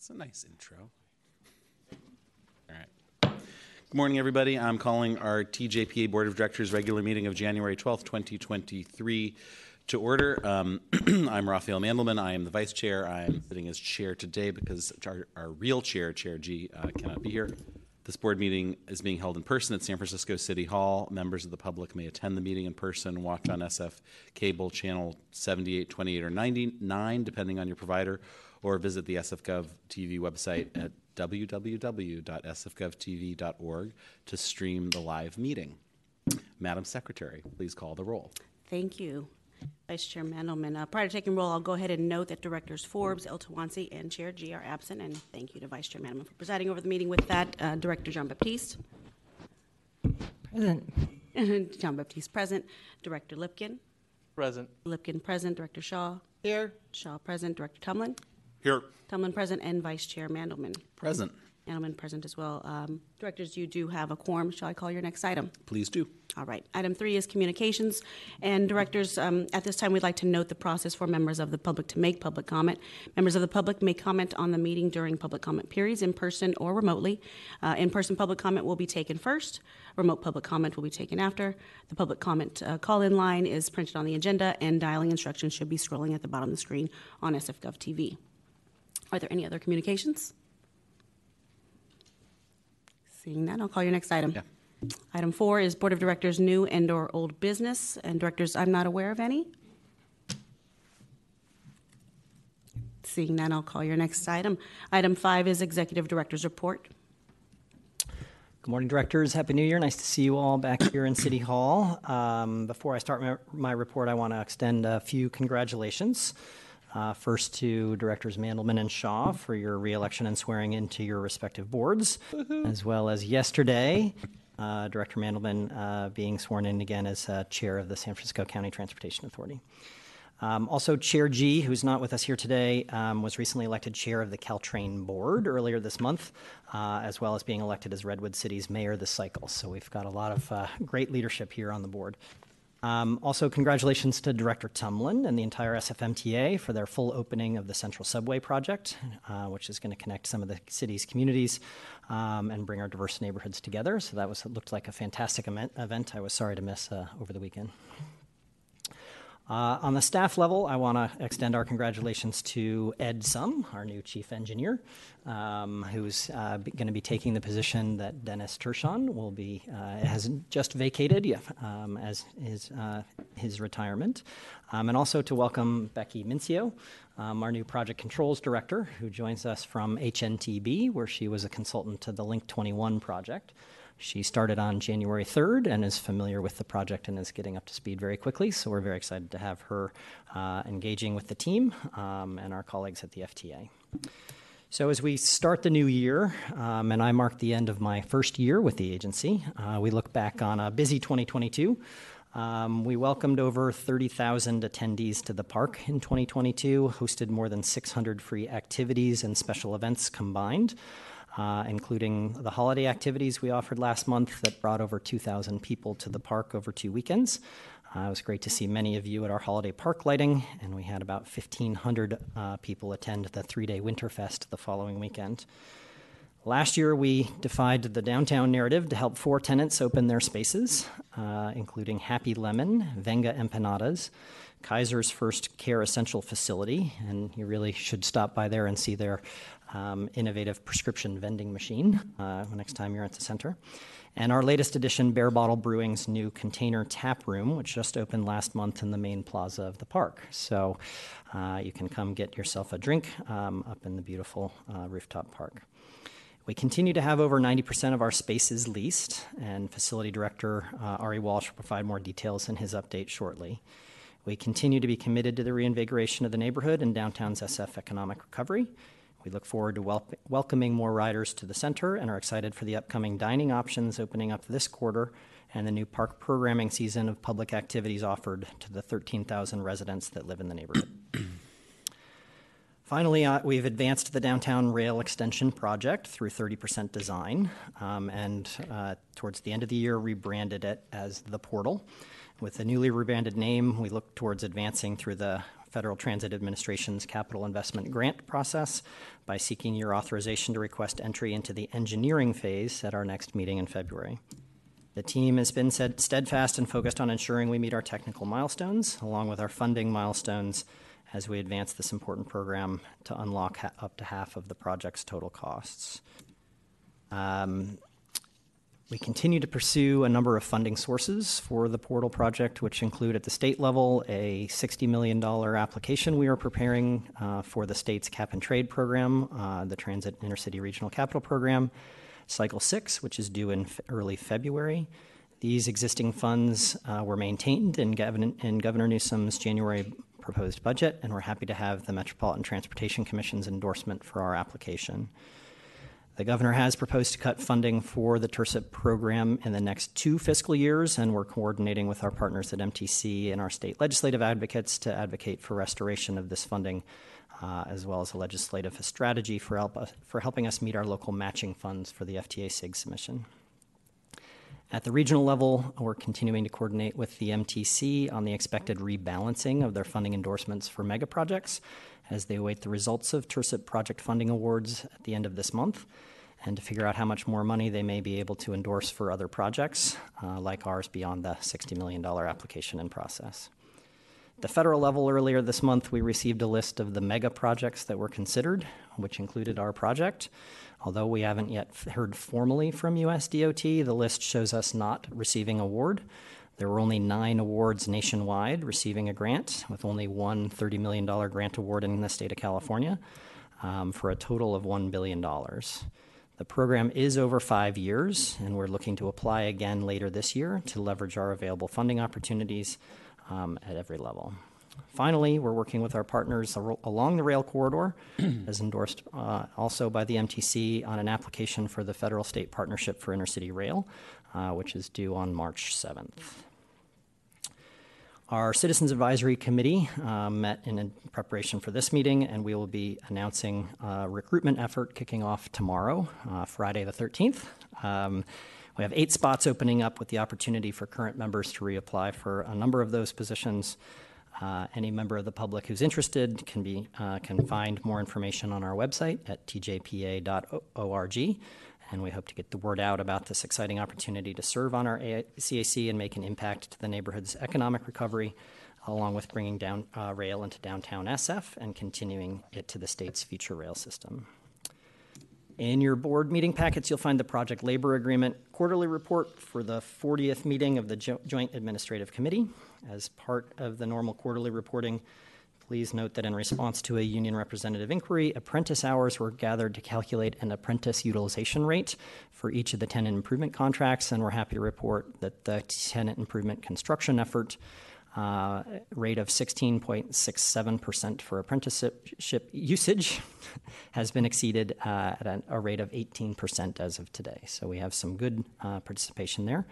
It's a nice intro. All right. Good morning, everybody. I'm calling our TJPA Board of Directors regular meeting of January 12th, 2023 to order. Um, I'm Rafael Mandelman. I am the vice chair. I am sitting as chair today because our, our real chair, Chair Gee, uh, cannot be here. This board meeting is being held in person at San Francisco City Hall. Members of the public may attend the meeting in person, watch on SF cable channel 78, 28, or 99, depending on your provider, or visit the SFGov TV website at www.sfgovtv.org to stream the live meeting. Madam Secretary, please call the roll. Thank you, Vice Chair Mandelman. Uh, Prior to taking roll, I'll go ahead and note that Directors Forbes, El-Tawansy, and Chair Gee are absent, and thank you to Vice Chair Mandelman for presiding over the meeting. With that, uh, Director John Baptiste. Present. John Baptiste present. Director Lipkin. Present. Lipkin present. Director Shaw. Here. Shaw present. Director Tumlin. Here. Tumlin present, and Vice Chair Mandelman. Present. Mandelman present as well. Um, Directors, you do have a quorum. Shall I call your next item? Please do. All right. Item three is communications. And directors, um, at this time, we'd like to note the process for members of the public to make public comment. Members of the public may comment on the meeting during public comment periods in person or remotely. Uh, in person public comment will be taken first. Remote public comment will be taken after. The public comment uh, call in line is printed on the agenda, and dialing instructions should be scrolling at the bottom of the screen on SFGov TV. Are there any other communications? Seeing none, I'll call your next item. Yeah. Item four is Board of Directors new and/or old business, and directors, I'm not aware of any. Seeing none, I'll call your next item. Item five is Executive Director's Report. Good morning, directors. Happy New Year. Nice to see you all back here in City Hall. Um, before I start my, my report, I want to extend a few congratulations. Uh, first to directors Mandelman and Shaw for your reelection and swearing into your respective boards, as well as yesterday, uh, Director Mandelman uh, being sworn in again as uh, chair of the San Francisco County Transportation Authority. Um, also, Chair Gee, who's not with us here today, um, was recently elected chair of the Caltrain board earlier this month, uh, as well as being elected as Redwood City's mayor this cycle. So we've got a lot of uh, great leadership here on the board. Um, also, congratulations to Director Tumlin and the entire SFMTA for their full opening of the Central Subway project, uh, which is going to connect some of the city's communities um, and bring our diverse neighborhoods together. So that was looked like a fantastic event. I was sorry to miss uh, over the weekend. Uh, on the staff level, I want to extend our congratulations to Ed Sum, our new chief engineer, um, who's uh, going to be taking the position that Dennis Tershon will be uh, has just vacated yeah, um, as his uh, his retirement, um, and also to welcome Becky Mincio, um, our new project controls director, who joins us from HNTB, where she was a consultant to the Link 21 project. She started on January 3rd and is familiar with the project and is getting up to speed very quickly. So we're very excited to have her uh, engaging with the team um, and our colleagues at the FTA. So, as we start the new year, um, and I mark the end of my first year with the agency, uh, we look back on a busy 2022. Um, we welcomed over 30,000 attendees to the park in 2022, hosted more than 600 free activities and special events combined including the holiday activities we offered last month that brought over 2,000 people to the park over two weekends. Uh, it was great to see many of you at our holiday park lighting, and we had about 1,500 uh, people attend the three day Winterfest the following weekend. Last year, we defied the downtown narrative to help four tenants open their spaces, uh, including Happy Lemon, Venga Empanadas, Kaiser's First Care Essential Facility, and you really should stop by there and see their um, innovative prescription vending machine uh, next time you're at the center. And our latest edition, Barebottle Brewing's new container tap room, which just opened last month in the main plaza of the park. So uh, you can come get yourself a drink um, up in the beautiful uh, rooftop park. We continue to have over 90% of our spaces leased, and Facility Director uh, Ari Walsh will provide more details in his update shortly. We continue to be committed to the reinvigoration of the neighborhood and downtown's SF economic recovery. We look forward to wel- welcoming more riders to the center and are excited for the upcoming dining options opening up this quarter and the new park programming season of public activities offered to the 13,000 residents that live in the neighborhood. Finally, uh, we've advanced the downtown rail extension project through 30% design, um, and uh, towards the end of the year, rebranded it as the Portal. With the newly rebranded name, we look towards advancing through the Federal Transit Administration's capital investment grant process by seeking your authorization to request entry into the engineering phase at our next meeting in February. The team has been steadfast and focused on ensuring we meet our technical milestones, along with our funding milestones, as we advance this important program to unlock up to half of the project's total costs. Um, We continue to pursue a number of funding sources for the portal project, which include at the state level a $60 million application we are preparing uh, for the state's cap and trade program, uh, the Transit Intercity Regional Capital Program, Cycle 6, which is due in early February. These existing funds uh, were maintained in Governor Newsom's January proposed budget, and we're happy to have the Metropolitan Transportation Commission's endorsement for our application. The governor has proposed to cut funding for the TIRCIP program in the next two fiscal years, and we're coordinating with our partners at MTC and our state legislative advocates to advocate for restoration of this funding, uh, as well as a legislative strategy for, help us, for helping us meet our local matching funds for the FTA CIG submission. At the regional level, we're continuing to coordinate with the MTC on the expected rebalancing of their funding endorsements for mega projects as they await the results of TIRCIP project funding awards at the end of this month and to figure out how much more money they may be able to endorse for other projects uh, like ours beyond the $60 million application in process. At the federal level, earlier this month, we received a list of the mega projects that were considered, which included our project. Although we haven't yet heard formally from USDOT, the list shows us not receiving award. There were only nine awards nationwide receiving a grant, with only one $30 million grant award in the state of California, um, for a total of $1 billion. The program is over five years, and we're looking to apply again later this year to leverage our available funding opportunities um, at every level. Finally, we're working with our partners along the rail corridor, as endorsed uh, also by the MTC, on an application for the Federal State Partnership for Intercity Rail, uh, which is due on March 7th. Our Citizens Advisory Committee uh, met in preparation for this meeting, and we will be announcing a recruitment effort kicking off tomorrow, uh, Friday the 13th. Um, we have eight spots opening up with the opportunity for current members to reapply for a number of those positions. Uh, any member of the public who's interested can be uh, can find more information on our website at tjpa.org and we hope to get the word out about this exciting opportunity to serve on our CAC and make an impact to the neighborhood's economic recovery, along with bringing down uh, rail into downtown SF and continuing it to the state's future rail system. In your board meeting packets, you'll find the project labor agreement quarterly report for the 40th meeting of the jo- Joint Administrative Committee. As part of the normal quarterly reporting, Please note that in response to a union representative inquiry, apprentice hours were gathered to calculate an apprentice utilization rate for each of the tenant improvement contracts, and we're happy to report that the tenant improvement construction effort uh, rate of 16.67% for apprenticeship usage has been exceeded uh, at a, a, rate of 18% as of today. So we have some good uh, participation there.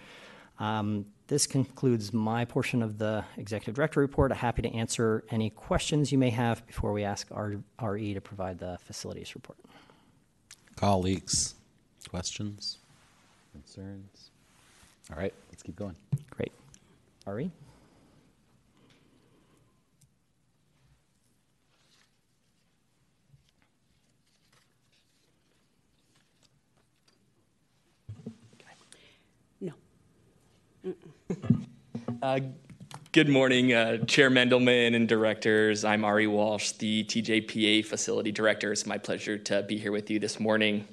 Um, this concludes my portion of the executive director report. I'm happy to answer any questions you may have before we ask Ari to provide the facilities report. Colleagues, questions, concerns? All right, let's keep going. Great. Ari? Uh, good morning, uh, Chair Mandelman and directors. I'm Ari Walsh, the TJPA facility director. It's my pleasure to be here with you this morning.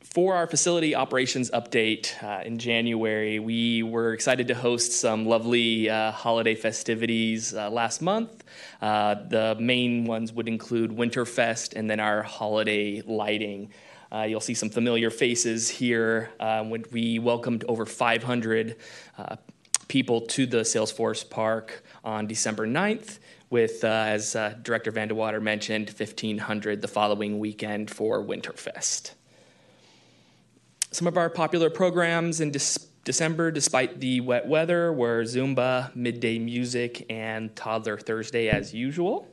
For our facility operations update uh, in January, we were excited to host some lovely uh, holiday festivities uh, last month. Uh, the main ones would include Winterfest and then our holiday lighting. Uh, you'll see some familiar faces here um, when we welcomed over 500 uh, people to the Salesforce Park on December 9th, with, uh, as uh, Director Vandewater mentioned, 1,500 the following weekend for Winterfest. Some of our popular programs in December, despite the wet weather, were Zumba, midday music, and Toddler Thursday as usual.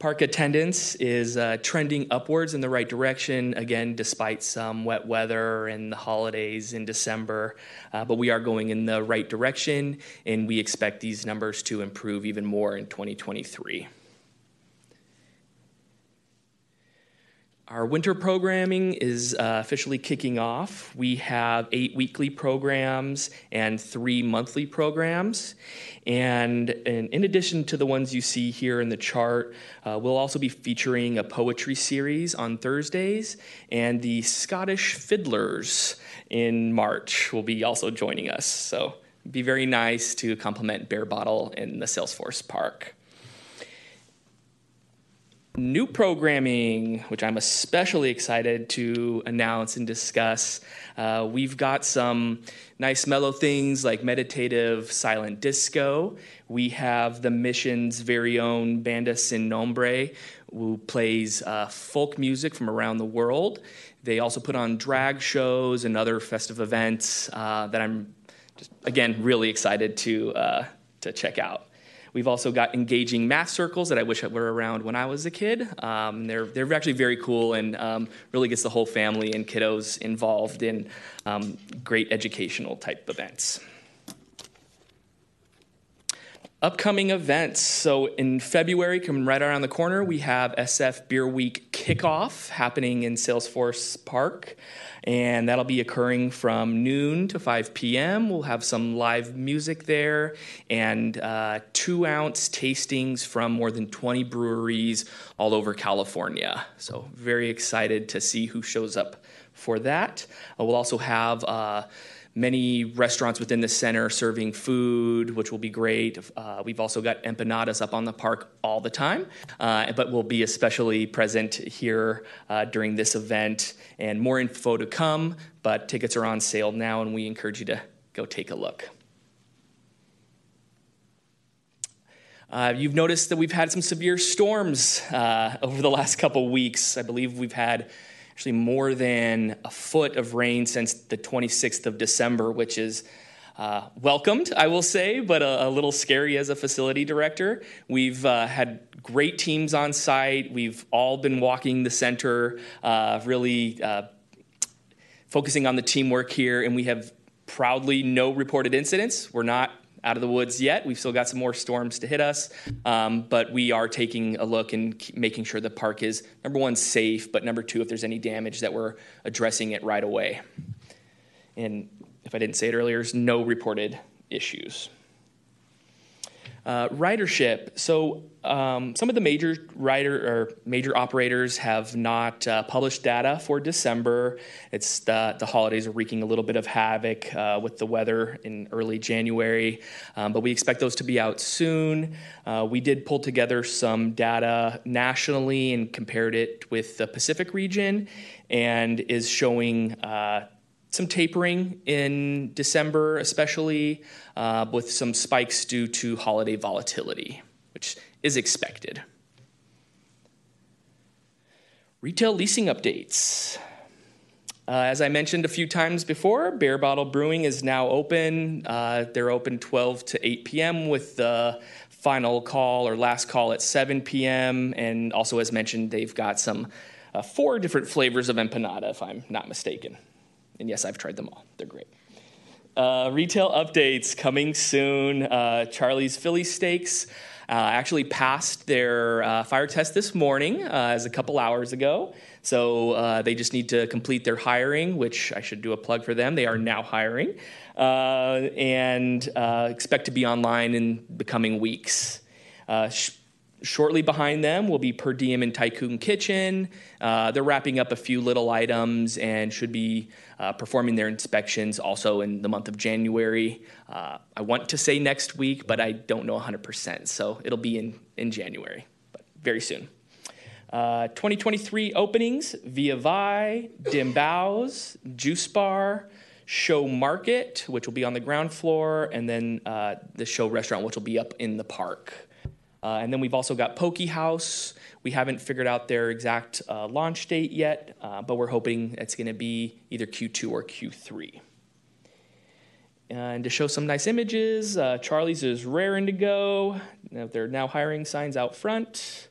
Park attendance is uh, trending upwards in the right direction, again, despite some wet weather and the holidays in December. Uh, but we are going in the right direction, and we expect these numbers to improve even more in 2023. Our winter programming is uh, officially kicking off. We have eight weekly programs and three monthly programs. And, in addition to the ones you see here in the chart, uh, we'll also be featuring a poetry series on Thursdays, and the Scottish Fiddlers in March will be also joining us. So be very nice to complement Barebottle in the Salesforce Park. New programming, which I'm especially excited to announce and discuss. Uh, we've got some nice mellow things like meditative silent disco. We have the mission's very own Banda Sin Nombre, who plays uh, folk music from around the world. They also put on drag shows and other festive events uh, that I'm just, again, really excited to, uh, to check out. We've also got engaging math circles that I wish were around when I was a kid. Um, they're, they're actually very cool and um, really gets the whole family and kiddos involved in um, great educational type events. Upcoming events. So in February, coming right around the corner, we have SF Beer Week kickoff happening in Salesforce Park. And that'll be occurring from noon to 5 p.m. We'll have some live music there and uh, two ounce tastings from more than 20 breweries all over California. So, very excited to see who shows up for that. Uh, we'll also have uh, many restaurants within the center serving food, which will be great. Uh, we've also got empanadas up on the park all the time, uh, but we'll be especially present here uh, during this event. And more info to come, but tickets are on sale now, and we encourage you to go take a look. Uh, you've noticed that we've had some severe storms uh, over the last couple weeks. I believe we've had actually more than a foot of rain since the 26th of December, which is uh, welcomed, I will say, but a, a, little scary as a facility director. We've uh, had great teams on site. We've all been walking the center, uh, really uh, focusing on the teamwork here, and we have proudly no reported incidents. We're not out of the woods yet. We've still got some more storms to hit us, um, but we are taking a look and making sure the park is number one safe, but number two, if there's any damage, that we're addressing it right away. And if I didn't say it earlier, there's no reported issues. Uh, ridership. So um, some of the major rider or major operators have not uh, published data for December. It's the, the holidays are wreaking a little bit of havoc uh, with the weather in early January, um, but we expect those to be out soon. Uh, we did pull together some data nationally and compared it with the Pacific region, and is showing uh, some tapering in December, especially uh, with some spikes due to holiday volatility, which is expected. Retail leasing updates. Uh, as I mentioned a few times before, Barebottle Brewing is now open. Uh, they're open 12 to 8 p.m. with the final call or last call at 7 p.m. And also, as mentioned, they've got some uh, four different flavors of empanada, if I'm not mistaken. And yes, I've tried them all. They're great. Uh, retail updates coming soon. Uh, Charlie's Philly Steaks uh, actually passed their uh, fire test this morning, uh, as a couple hours ago. So uh, they just need to complete their hiring, which I should do a plug for them. They are now hiring and expect to be online in the coming weeks. Shortly behind them will be Per Diem and Tycoon Kitchen. Uh, they're wrapping up a few little items and should be uh, performing their inspections also in the month of January. Uh, I want to say next week, but I don't know 100%, so it'll be in, in January, but very soon. Uh, 2023 openings Via Vi, Dim Bows, Juice Bar, Show Market, which will be on the ground floor, and then uh, the Show Restaurant, which will be up in the park. Uh, and then we've also got Poke House. We haven't figured out their exact uh, launch date yet, uh, but we're hoping it's going to be either Q2 or Q3. And to show some nice images, uh, Charlie's is raring to go. They're now hiring signs out front.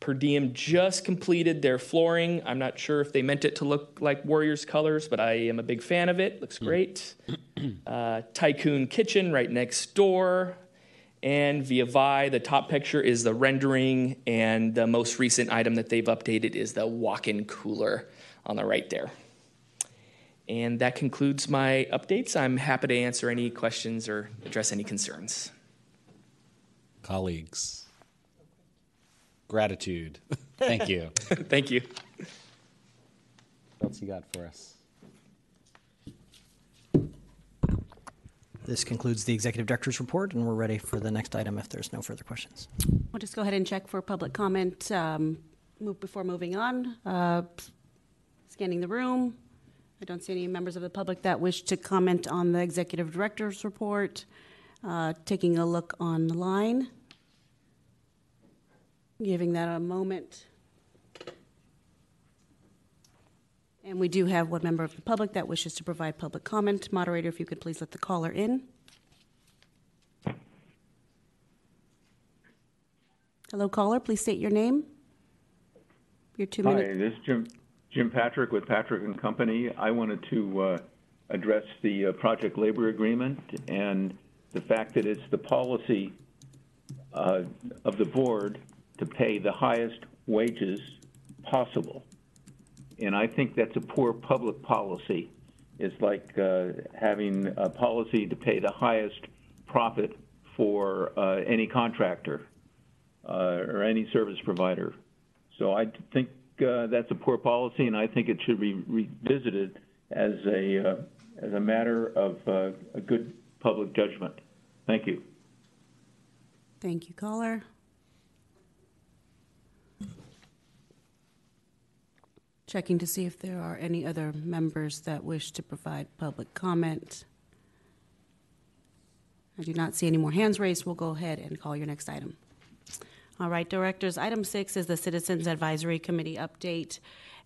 Per Diem just completed their flooring. I'm not sure if they meant it to look like Warriors colors, but I am a big fan of it. Looks great. uh, Tycoon Kitchen right next door. And via Vi, the top picture is the rendering, and the most recent item that they've updated is the walk in cooler on the right there. And that concludes my updates. I'm happy to answer any questions or address any concerns. Colleagues. Gratitude. Thank you. Thank you. what else you got for us? This concludes the executive director's report, and we're ready for the next item if there's no further questions. We'll just go ahead and check for public comment um, move before moving on. Uh, Scanning the room. I don't see any members of the public that wish to comment on the executive director's report. Uh, Taking a look online. Giving that a moment. And we do have one member of the public that wishes to provide public comment. Moderator, if you could please let the caller in. Hello, caller, please state your name. Your two Hi, minutes. this is Jim, Jim Patrick with Patrick and Company. I wanted to uh, address the uh, project labor agreement and the fact that it's the policy uh, of the board to pay the highest wages possible. And I think that's a poor public policy. It's like uh, having a policy to pay the highest profit for uh, any contractor uh, or any service provider. So I think uh, that's a poor policy, and I think it should be revisited as a uh, as a matter of uh, a good public judgment. Thank you. Thank you, caller. Checking to see if there are any other members that wish to provide public comment. I do not see any more hands raised. We'll go ahead and call your next item. All right, directors, item six is the Citizens Advisory Committee update.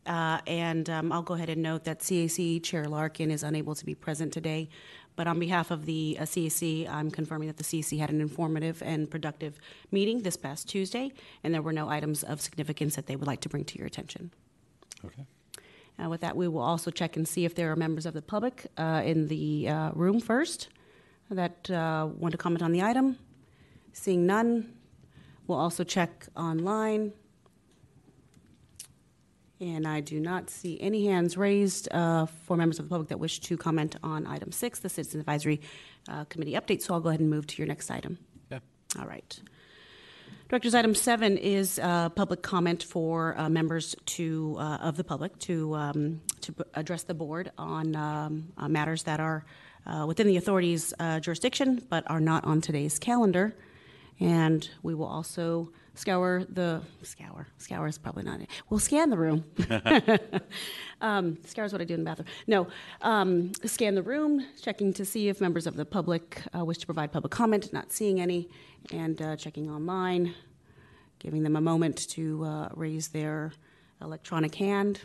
Uh, And um, I'll go ahead and note that CAC Chair Larkin is unable to be present today. But on behalf of the uh, CAC, I'm confirming that the CAC had an informative and productive meeting this past Tuesday, and there were no items of significance that they would like to bring to your attention. Okay. Uh, With that, we will also check and see if there are members of the public uh, in the uh, room first that uh, want to comment on the item. Seeing none, we'll also check online. And I do not see any hands raised uh, for members of the public that wish to comment on item six, the Citizen Advisory uh, Committee update. So I'll go ahead and move to your next item. Yeah. All right. Directors, item seven is uh, public comment for uh, members to, uh, of the public to, um, to address the board on um, uh, matters that are uh, within the authority's uh, jurisdiction but are not on today's calendar. And we will also scour the, scour, scour is probably not it. We'll scan the room. um, scour is what I do in the bathroom. No, um, scan the room, checking to see if members of the public uh, wish to provide public comment, not seeing any, and uh, checking online, giving them a moment to uh, raise their electronic hand.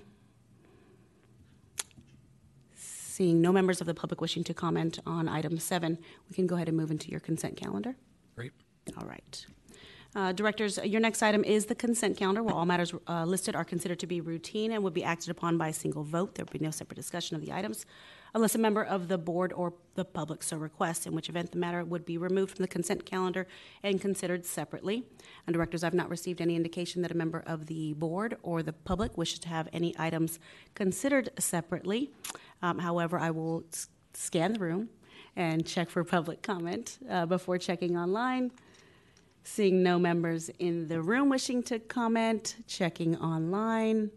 Seeing no members of the public wishing to comment on item seven, we can go ahead and move into your consent calendar. Great. All right. Uh, Directors, your next item is the consent calendar, where all matters uh, listed are considered to be routine and would be acted upon by a single vote. There would be no separate discussion of the items unless a member of the board or the public so requests, in which event the matter would be removed from the consent calendar and considered separately. And Directors, I've not received any indication that a member of the board or the public wishes to have any items considered separately. Um, However, I will s- scan the room and check for public comment uh, before checking online. Seeing no members in the room wishing to comment, checking online.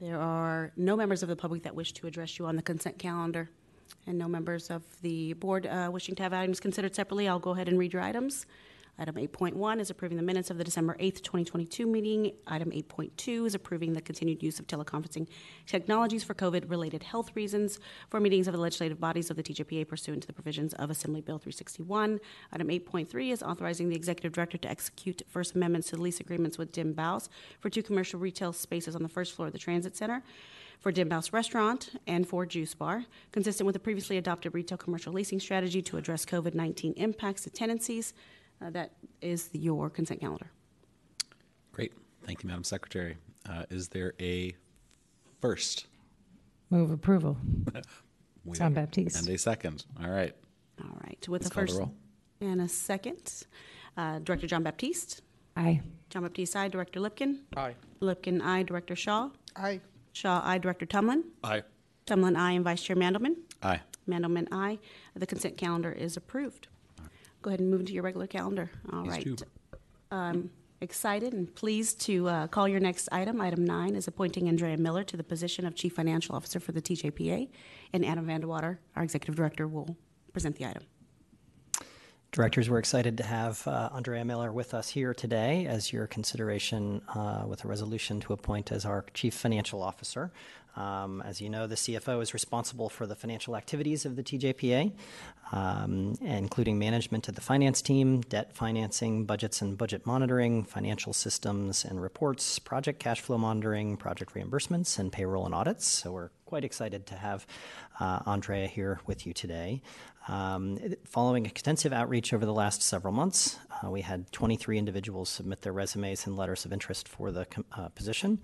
There are no members of the public that wish to address you on the consent calendar, and no members of the board uh, wishing to have items considered separately. I'll go ahead and read your items. Item 8.1 is approving the minutes of the December 8th, 2022 meeting. Item 8.2 is approving the continued use of teleconferencing technologies for COVID-related health reasons for meetings of the legislative bodies of the TJPA pursuant to the provisions of Assembly Bill 361. Item 8.3 is authorizing the executive director to execute First Amendments to lease agreements with Dim Baus for two commercial retail spaces on the first floor of the Transit Center for Dim Baus Restaurant and for Juice Bar, consistent with the previously adopted retail commercial leasing strategy to address COVID 19 impacts to tenancies. Uh, That is your consent calendar. Great. Thank you, Madam Secretary. Uh, Is there a first? Move approval. We John Baptiste. And a second. All right. All right, with Please the call the first roll. and a second, uh, Director John Baptiste. Aye. John Baptiste, aye. Director Lipkin. Aye. Lipkin, aye. Director Shaw. Aye. Shaw, aye. Director Tumlin. Aye. Tumlin, aye. And Vice Chair Mandelman. Aye. Mandelman, aye. The consent calendar is approved. Go ahead and move into your regular calendar. All Please right. do. I'm excited and pleased to uh, call your next item. Item nine is appointing Andrea Miller to the position of Chief Financial Officer for the TJPA, and Adam Vandewater, our Executive Director, will present the item. Directors, we're excited to have uh, Andrea Miller with us here today as your consideration uh, with a resolution to appoint as our Chief Financial Officer. Um, As you know, the CFO is responsible for the financial activities of the TJPA, um, including management of the finance team, debt financing, budgets and budget monitoring, financial systems and reports, project cash flow monitoring, project reimbursements, and payroll and audits. So we're quite excited to have uh, Andrea here with you today. Um, following extensive outreach over the last several months, uh, we had 23 individuals submit their resumes and letters of interest for the uh, position.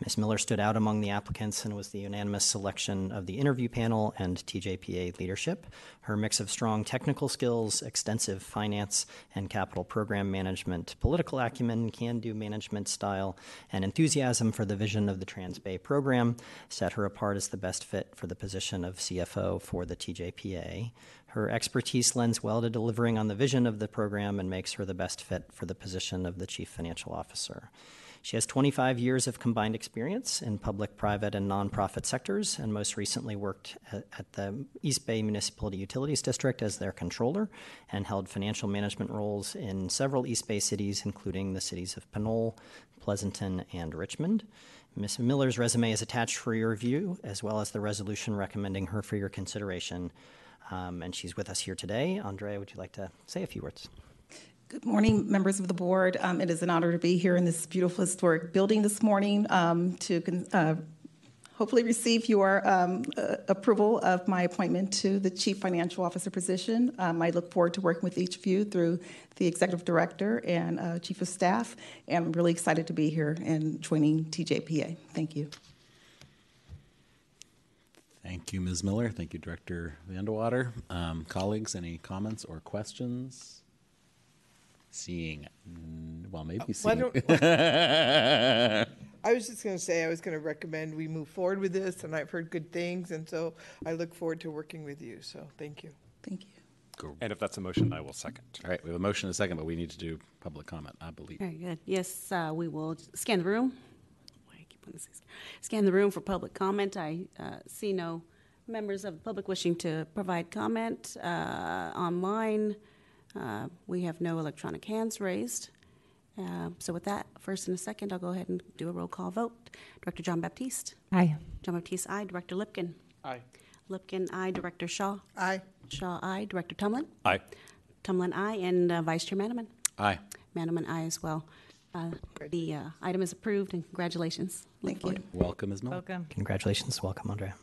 Ms. Miller stood out among the applicants and was the unanimous selection of the interview panel and TJPA leadership. Her mix of strong technical skills, extensive finance and capital program management, political acumen, can do management style, and enthusiasm for the vision of the Transbay program set her apart as the best fit for the position of CFO for the TJPA. Her expertise lends well to delivering on the vision of the program and makes her the best fit for the position of the Chief Financial Officer. She has 25 years of combined experience in public, private, and nonprofit sectors, and most recently worked at, the East Bay Municipal Utilities District as their controller and held financial management roles in several East Bay cities, including the cities of Pinole, Pleasanton, and Richmond. Ms. Miller's resume is attached for your review, as well as the resolution recommending her for your consideration. Um, and she's with us here today. Andrea, would you like to say a few words? Good morning, members of the board. Um, It is an honor to be here in this beautiful historic building this morning um, to uh, hopefully receive your um, uh, approval of my appointment to the Chief Financial Officer position. Um, I look forward to working with each of you through the Executive Director and uh, Chief of Staff, and I'm really excited to be here and joining TJPA. Thank you. Thank you, Ms. Miller. Thank you, Director Vandewater. Um, colleagues, any comments or questions? Seeing, mm, well, maybe Why seeing. don't, I was just going to say, I was going to recommend we move forward with this, and I've heard good things, and so I look forward to working with you, so thank you. Thank you. Go. And if that's a motion, I will second. All right, we have a motion and a second, but we need to do public comment, I believe. Very good. Yes, uh, we will scan the room. Why I keep wanting to say scan- Scan the room for public comment. I uh, see no members of the public wishing to provide comment uh, online. Uh, We have no electronic hands raised. Uh, So with that, first and a second, I'll go ahead and do a roll call vote. Director John Baptiste? Aye. John Baptiste, aye. Director Lipkin? Aye. Lipkin, aye. Director Shaw? Aye. Shaw, aye. Director Tumlin? Aye. Tumlin, aye. And uh, Vice Chair Manaman? Aye. Manaman, aye as well. Uh, The uh, item is approved, and congratulations. Look Thank you. forward. Welcome, Ms. Miller. Welcome. Congratulations. Welcome, Andrea.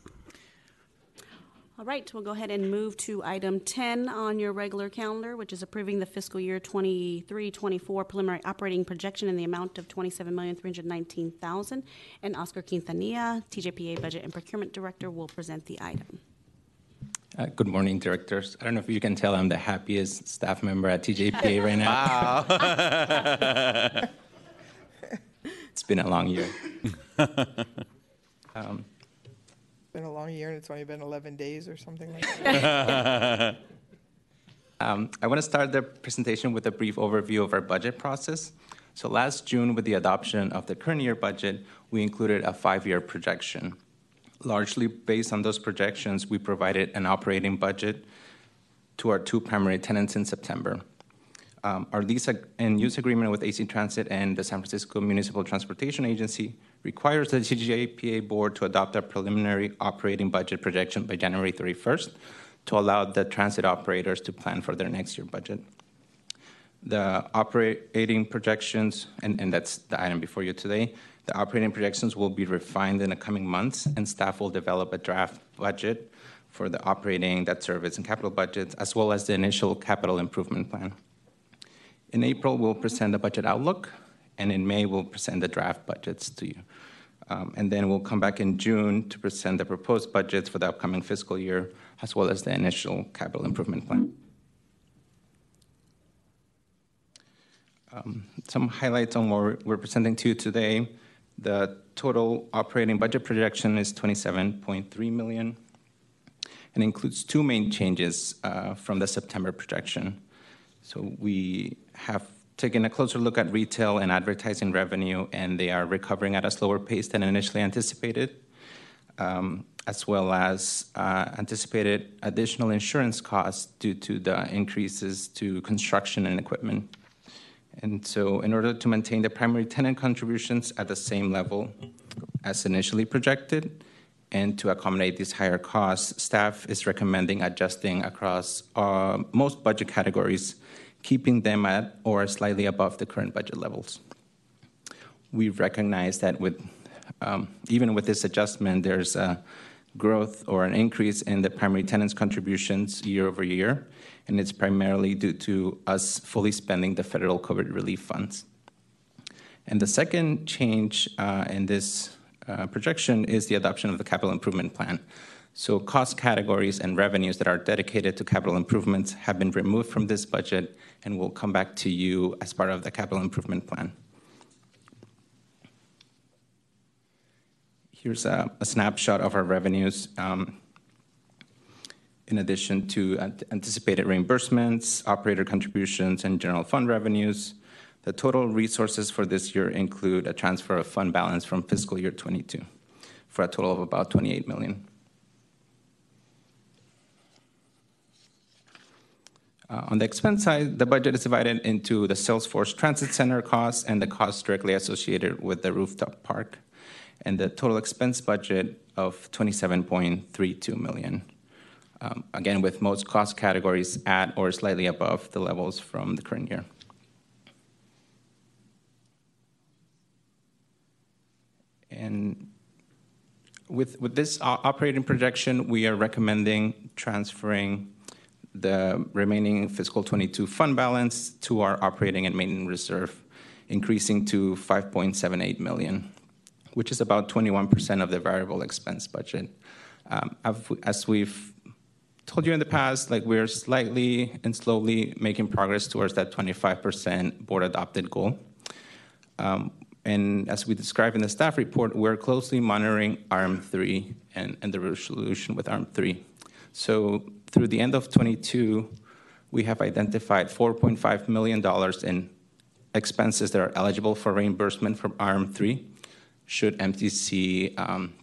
All right, we'll go ahead and move to item 10 on your regular calendar, which is approving the fiscal year 23-24 preliminary operating projection in the amount of 27319000 And Oscar Quintanilla, TJPA Budget and Procurement Director, will present the item. Uh, Good morning, directors. I don't know if you can tell I'm the happiest staff member at TJPA right now. It's been a long year. It's been a long year, and it's only been 11 days or something like that. Um, I want to start the presentation with a brief overview of our budget process. So last June, with the adoption of the current year budget, we included a five-year projection. Largely based on those projections, we provided an operating budget to our two primary tenants in September. Um, Our lease ag- and use agreement with AC Transit and the San Francisco Municipal Transportation Agency requires the TJPA Board to adopt a preliminary operating budget projection by January 31st to allow the transit operators to plan for their next year budget. The operating projections, and, and that's the item before you today, the operating projections will be refined in the coming months, and staff will develop a draft budget for the operating, debt service, and capital budgets, as well as the initial capital improvement plan. In April, we'll present the budget outlook, and in May, we'll present the draft budgets to you. Um, and then we'll come back in June to present the proposed budgets for the upcoming fiscal year, as well as the initial capital improvement plan. Um, some highlights on what we're- presenting to you today. The total operating budget projection is 27.3 million and includes two main changes uh, from the September projection. So we have taken a closer look at retail and advertising revenue, and they are recovering at a slower pace than initially anticipated, um, as well as uh, anticipated additional insurance costs due to the increases to construction and equipment. And so, in order to maintain the primary tenant contributions at the same level as initially projected, and to accommodate these higher costs, staff is recommending adjusting across uh, most budget categories, keeping them at or slightly above the current budget levels. We recognize that with um, even with this adjustment, there's a growth or an increase in the primary tenants' contributions year over year, and it's primarily due to us fully spending the federal COVID relief funds. And the second change uh, in this uh, projection is the adoption of the capital improvement plan. So, cost categories and revenues that are dedicated to capital improvements have been removed from this budget and we'll come back to you as part of the capital improvement plan. Here's a, a snapshot of our revenues. Um, in addition to anticipated reimbursements, operator contributions, and general fund revenues, the total resources for this year include a transfer of fund balance from fiscal year 22 for a total of about 28 million. On the expense side, the budget is divided into the Salesforce Transit Center costs and the costs directly associated with the rooftop park, and the total expense budget of 27.32 million. Um, again, with most cost categories at or slightly above the levels from the current year. And with, with this operating projection, we are recommending transferring the remaining fiscal 22 fund balance to our operating and maintenance reserve, increasing to 5.78 million, which is about 21% of the variable expense budget. Um, as we've told you in the past, like we're slightly and slowly making progress towards that 25% board adopted goal. Um, and as we describe in the staff report, we're closely monitoring RM3 and, and the resolution with RM3. So through the end of 22, we have identified $4.5 million in expenses that are eligible for reimbursement from RM3 should MTC um,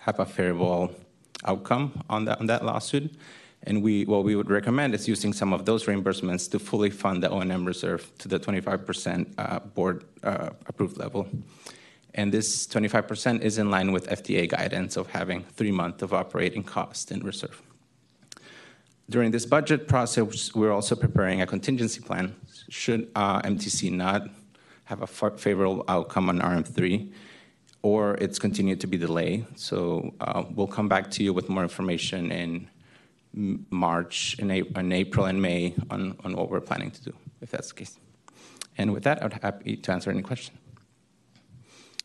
have a favorable outcome on that, on that lawsuit. And we, what we would recommend is using some of those reimbursements to fully fund the O&M reserve to the 25% uh, board uh, approved level. And this 25% is in line with FTA guidance of having three months of operating cost in reserve. During this budget process, we're also preparing a contingency plan should uh, MTC not have a favorable outcome on RM3 or it's continued to be delayed. So uh, we'll come back to you with more information in March, in, in April, and May on, on what we're planning to do, if that's the case. And with that, I'd be happy to answer any question.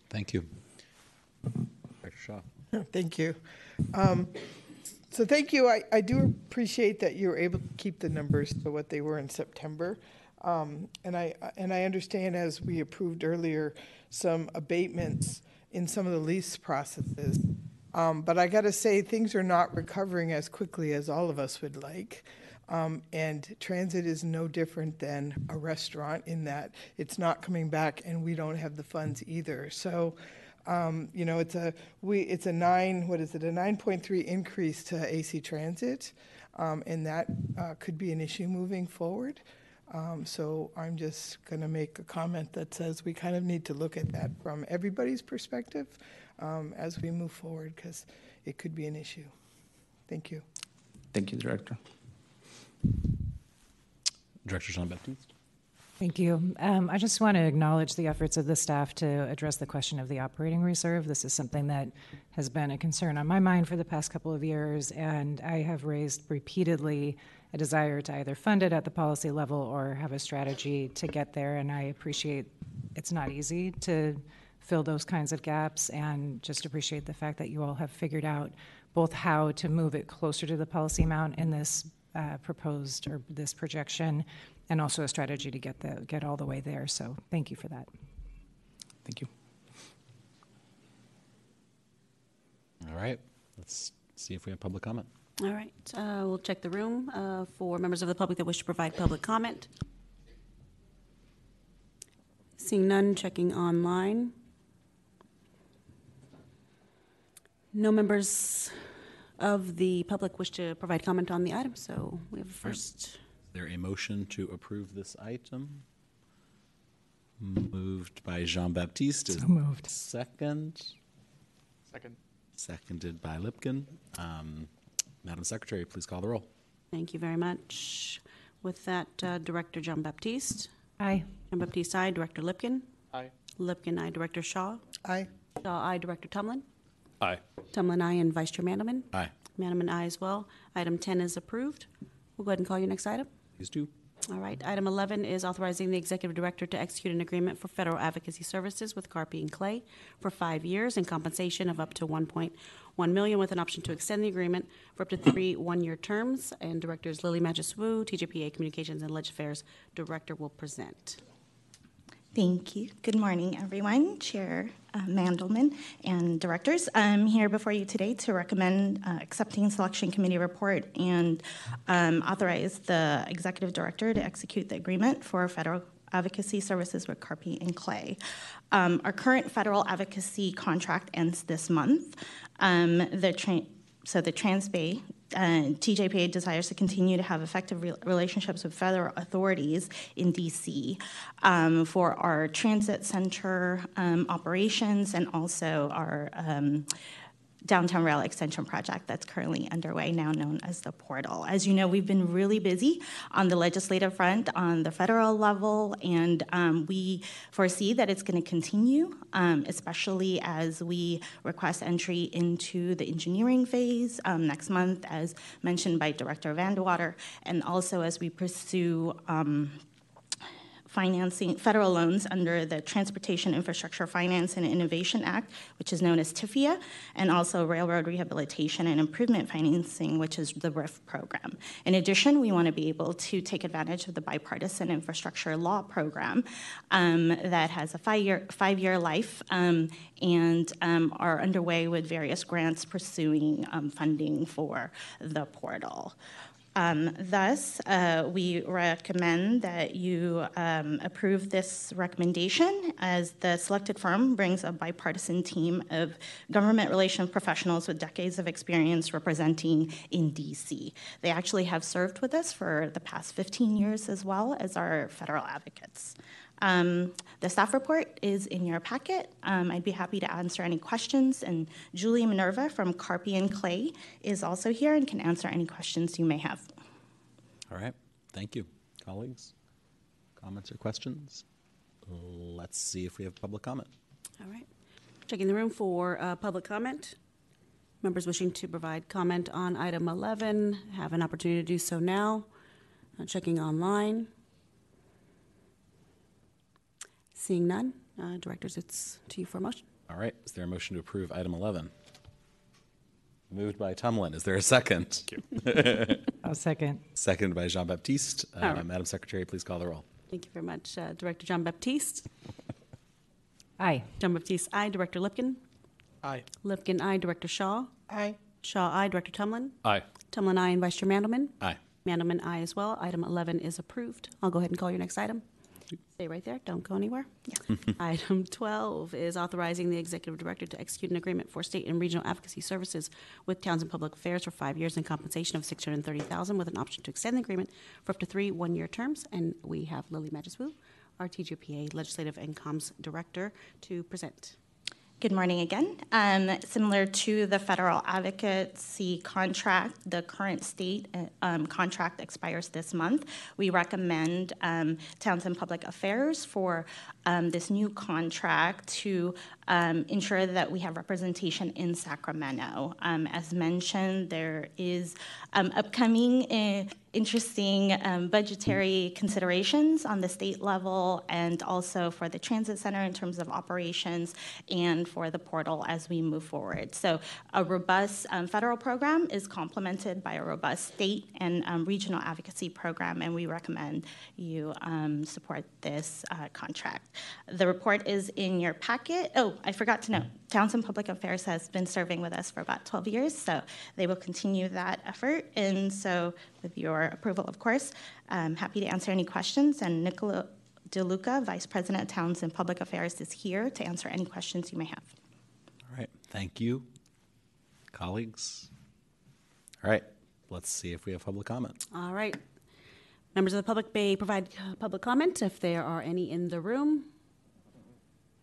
Thank you. Dr. Shaw. Thank you. Um, so thank you. I, I do appreciate that you were able to keep the numbers to what they were in September. Um, and I and I understand as we approved earlier some abatements in some of the lease processes. Um, but I got to say, things are not recovering as quickly as all of us would like. Um, and transit is no different than a restaurant in that it's not coming back, and we don't have the funds either. So, um, you know, it's a we it's a nine what is it a nine point three increase to AC Transit, um, and that uh, could be an issue moving forward. Um, so I'm just going to make a comment that says we kind of need to look at that from everybody's perspective um, as we move forward because it could be an issue. Thank you. Thank you, Director. Director Jean Baptiste. Thank you. Um, I just want to acknowledge the efforts of the staff to address the question of the operating reserve. This is something that has been a concern on my mind for the past couple of years, and I have raised repeatedly a desire to either fund it at the policy level or have a strategy to get there. And I appreciate it's not easy to fill those kinds of gaps, and just appreciate the fact that you all have figured out both how to move it closer to the policy amount in this uh, proposed or this projection, and also a strategy to get the get all the way there. So thank you for that. Thank you. All right, let's see if we have public comment. All right, uh, we'll check the room uh, for members of the public that wish to provide public comment. Seeing none, checking online. No members of the public wish to provide comment on the item, so we have a first. Is there a motion to approve this item? Moved by Jean Baptiste. So moved. Second, Second. seconded by Lipkin. Um, Madam Secretary, please call the roll. Thank you very much. With that, uh, Director Jean Baptiste. Aye. John Baptiste, aye. Director Lipkin. Aye. Lipkin, aye. Director Shaw. Aye. Shaw, aye. Director Tumlin. Aye. Tumlin, aye. And Vice Chair Mandelman. Aye, Mandelman, aye as well. Item 10 is approved. We'll go ahead and call your next item. Please do. All right. Item 11 is authorizing the executive director to execute an agreement for federal advocacy services with Carpi and Clay for five years and compensation of up to 1.1 million with an option to extend the agreement for up to three one-year terms. And directors Lily Madjus Wu, TJPA Communications and Ledge Affairs Director will present. Thank you. Good morning, everyone. Chair uh, Mandelman and directors. I'm here before you today to recommend uh, accepting selection committee report and um, authorize the executive director to execute the agreement for federal advocacy services with Carpi and Clay. Um, our current federal advocacy contract ends this month. Um, the tra- so the Transbay uh, TJPA desires to continue to have effective re- relationships with federal authorities in DC um, for our transit center um, operations and also our um, downtown rail extension project that's currently underway, now known as the portal. As you know, we've been really busy on the legislative front on the federal level, and um, we foresee that it's going to continue, um, especially as we request entry into the engineering phase um, next month, as mentioned by Director Van de Water, and also as we pursue. Financing federal loans under the Transportation Infrastructure Finance and Innovation Act, which is known as TIFIA, and also Railroad Rehabilitation and Improvement Financing, which is the RRIF program. In addition, we want to be able to take advantage of the bipartisan infrastructure law program um, that has a five-year five-year life um, and um, are underway with various grants pursuing um, funding for the portal. Um, thus, uh, we recommend that you um, approve this recommendation as the selected firm brings a bipartisan team of government relations professionals with decades of experience representing in DC. They actually have served with us for the past 15 years as well as our federal advocates. Um, the staff report is in your packet. Um, I'd be happy to answer any questions, and Julie Minerva from Carpi and Clay is also here and can answer any questions you may have. All right, thank you. Colleagues, comments or questions? Let's see if we have public comment. All right. Checking the room for uh, public comment. Members wishing to provide comment on item 11 have an opportunity to do so now. Uh, Checking online. Seeing none, uh, directors, it's to you for a motion. All right, is there a motion to approve item 11? Moved by Tumlin. Is there a second? I'll second. Seconded by Jean Baptiste. Uh, All right. Madam Secretary, please call the roll. Thank you very much. Uh, Director Jean Baptiste. Aye. Jean Baptiste, aye. Director Lipkin. Aye. Lipkin, aye. Director Shaw. Aye. Shaw, aye. Director Tumlin. Aye. Tumlin, aye. And Vice Chair Mandelman. Aye. Mandelman, aye as well. Item 11 is approved. I'll go ahead and call your next item. Stay right there. Don't go anywhere. Item 12 is authorizing the executive director to execute an agreement for state and regional advocacy services with Townsend Public Affairs for five years in compensation of 630000 with an option to extend the agreement for up to three one-year terms. And we have Lily Madjus Wu, our TJPA Legislative and Comms Director, to present. Good morning again. Um, similar to the federal advocacy contract, the current state uh, um, contract expires this month. We recommend um, Townsend Public Affairs for um, this new contract to um, ensure that we have representation in Sacramento. Um, as mentioned, there is upcoming uh, interesting um, budgetary considerations on the state level and also for the transit center in terms of operations and for the portal as we move forward. So, a robust um, federal program is complemented by a robust state and um, regional advocacy program, and we recommend you um, support this uh, contract. The report is in your packet. Oh, I forgot to note Townsend Public Affairs has been serving with us for about 12 years, so they will continue that effort. And so, with your approval, of course, I'm happy to answer any questions. And Nicola DeLuca, Vice President of Townsend Public Affairs, is here to answer any questions you may have. All right. Thank you, colleagues. All right. Let's see if we have public comment. All right. Members of the public may provide public comment if there are any in the room.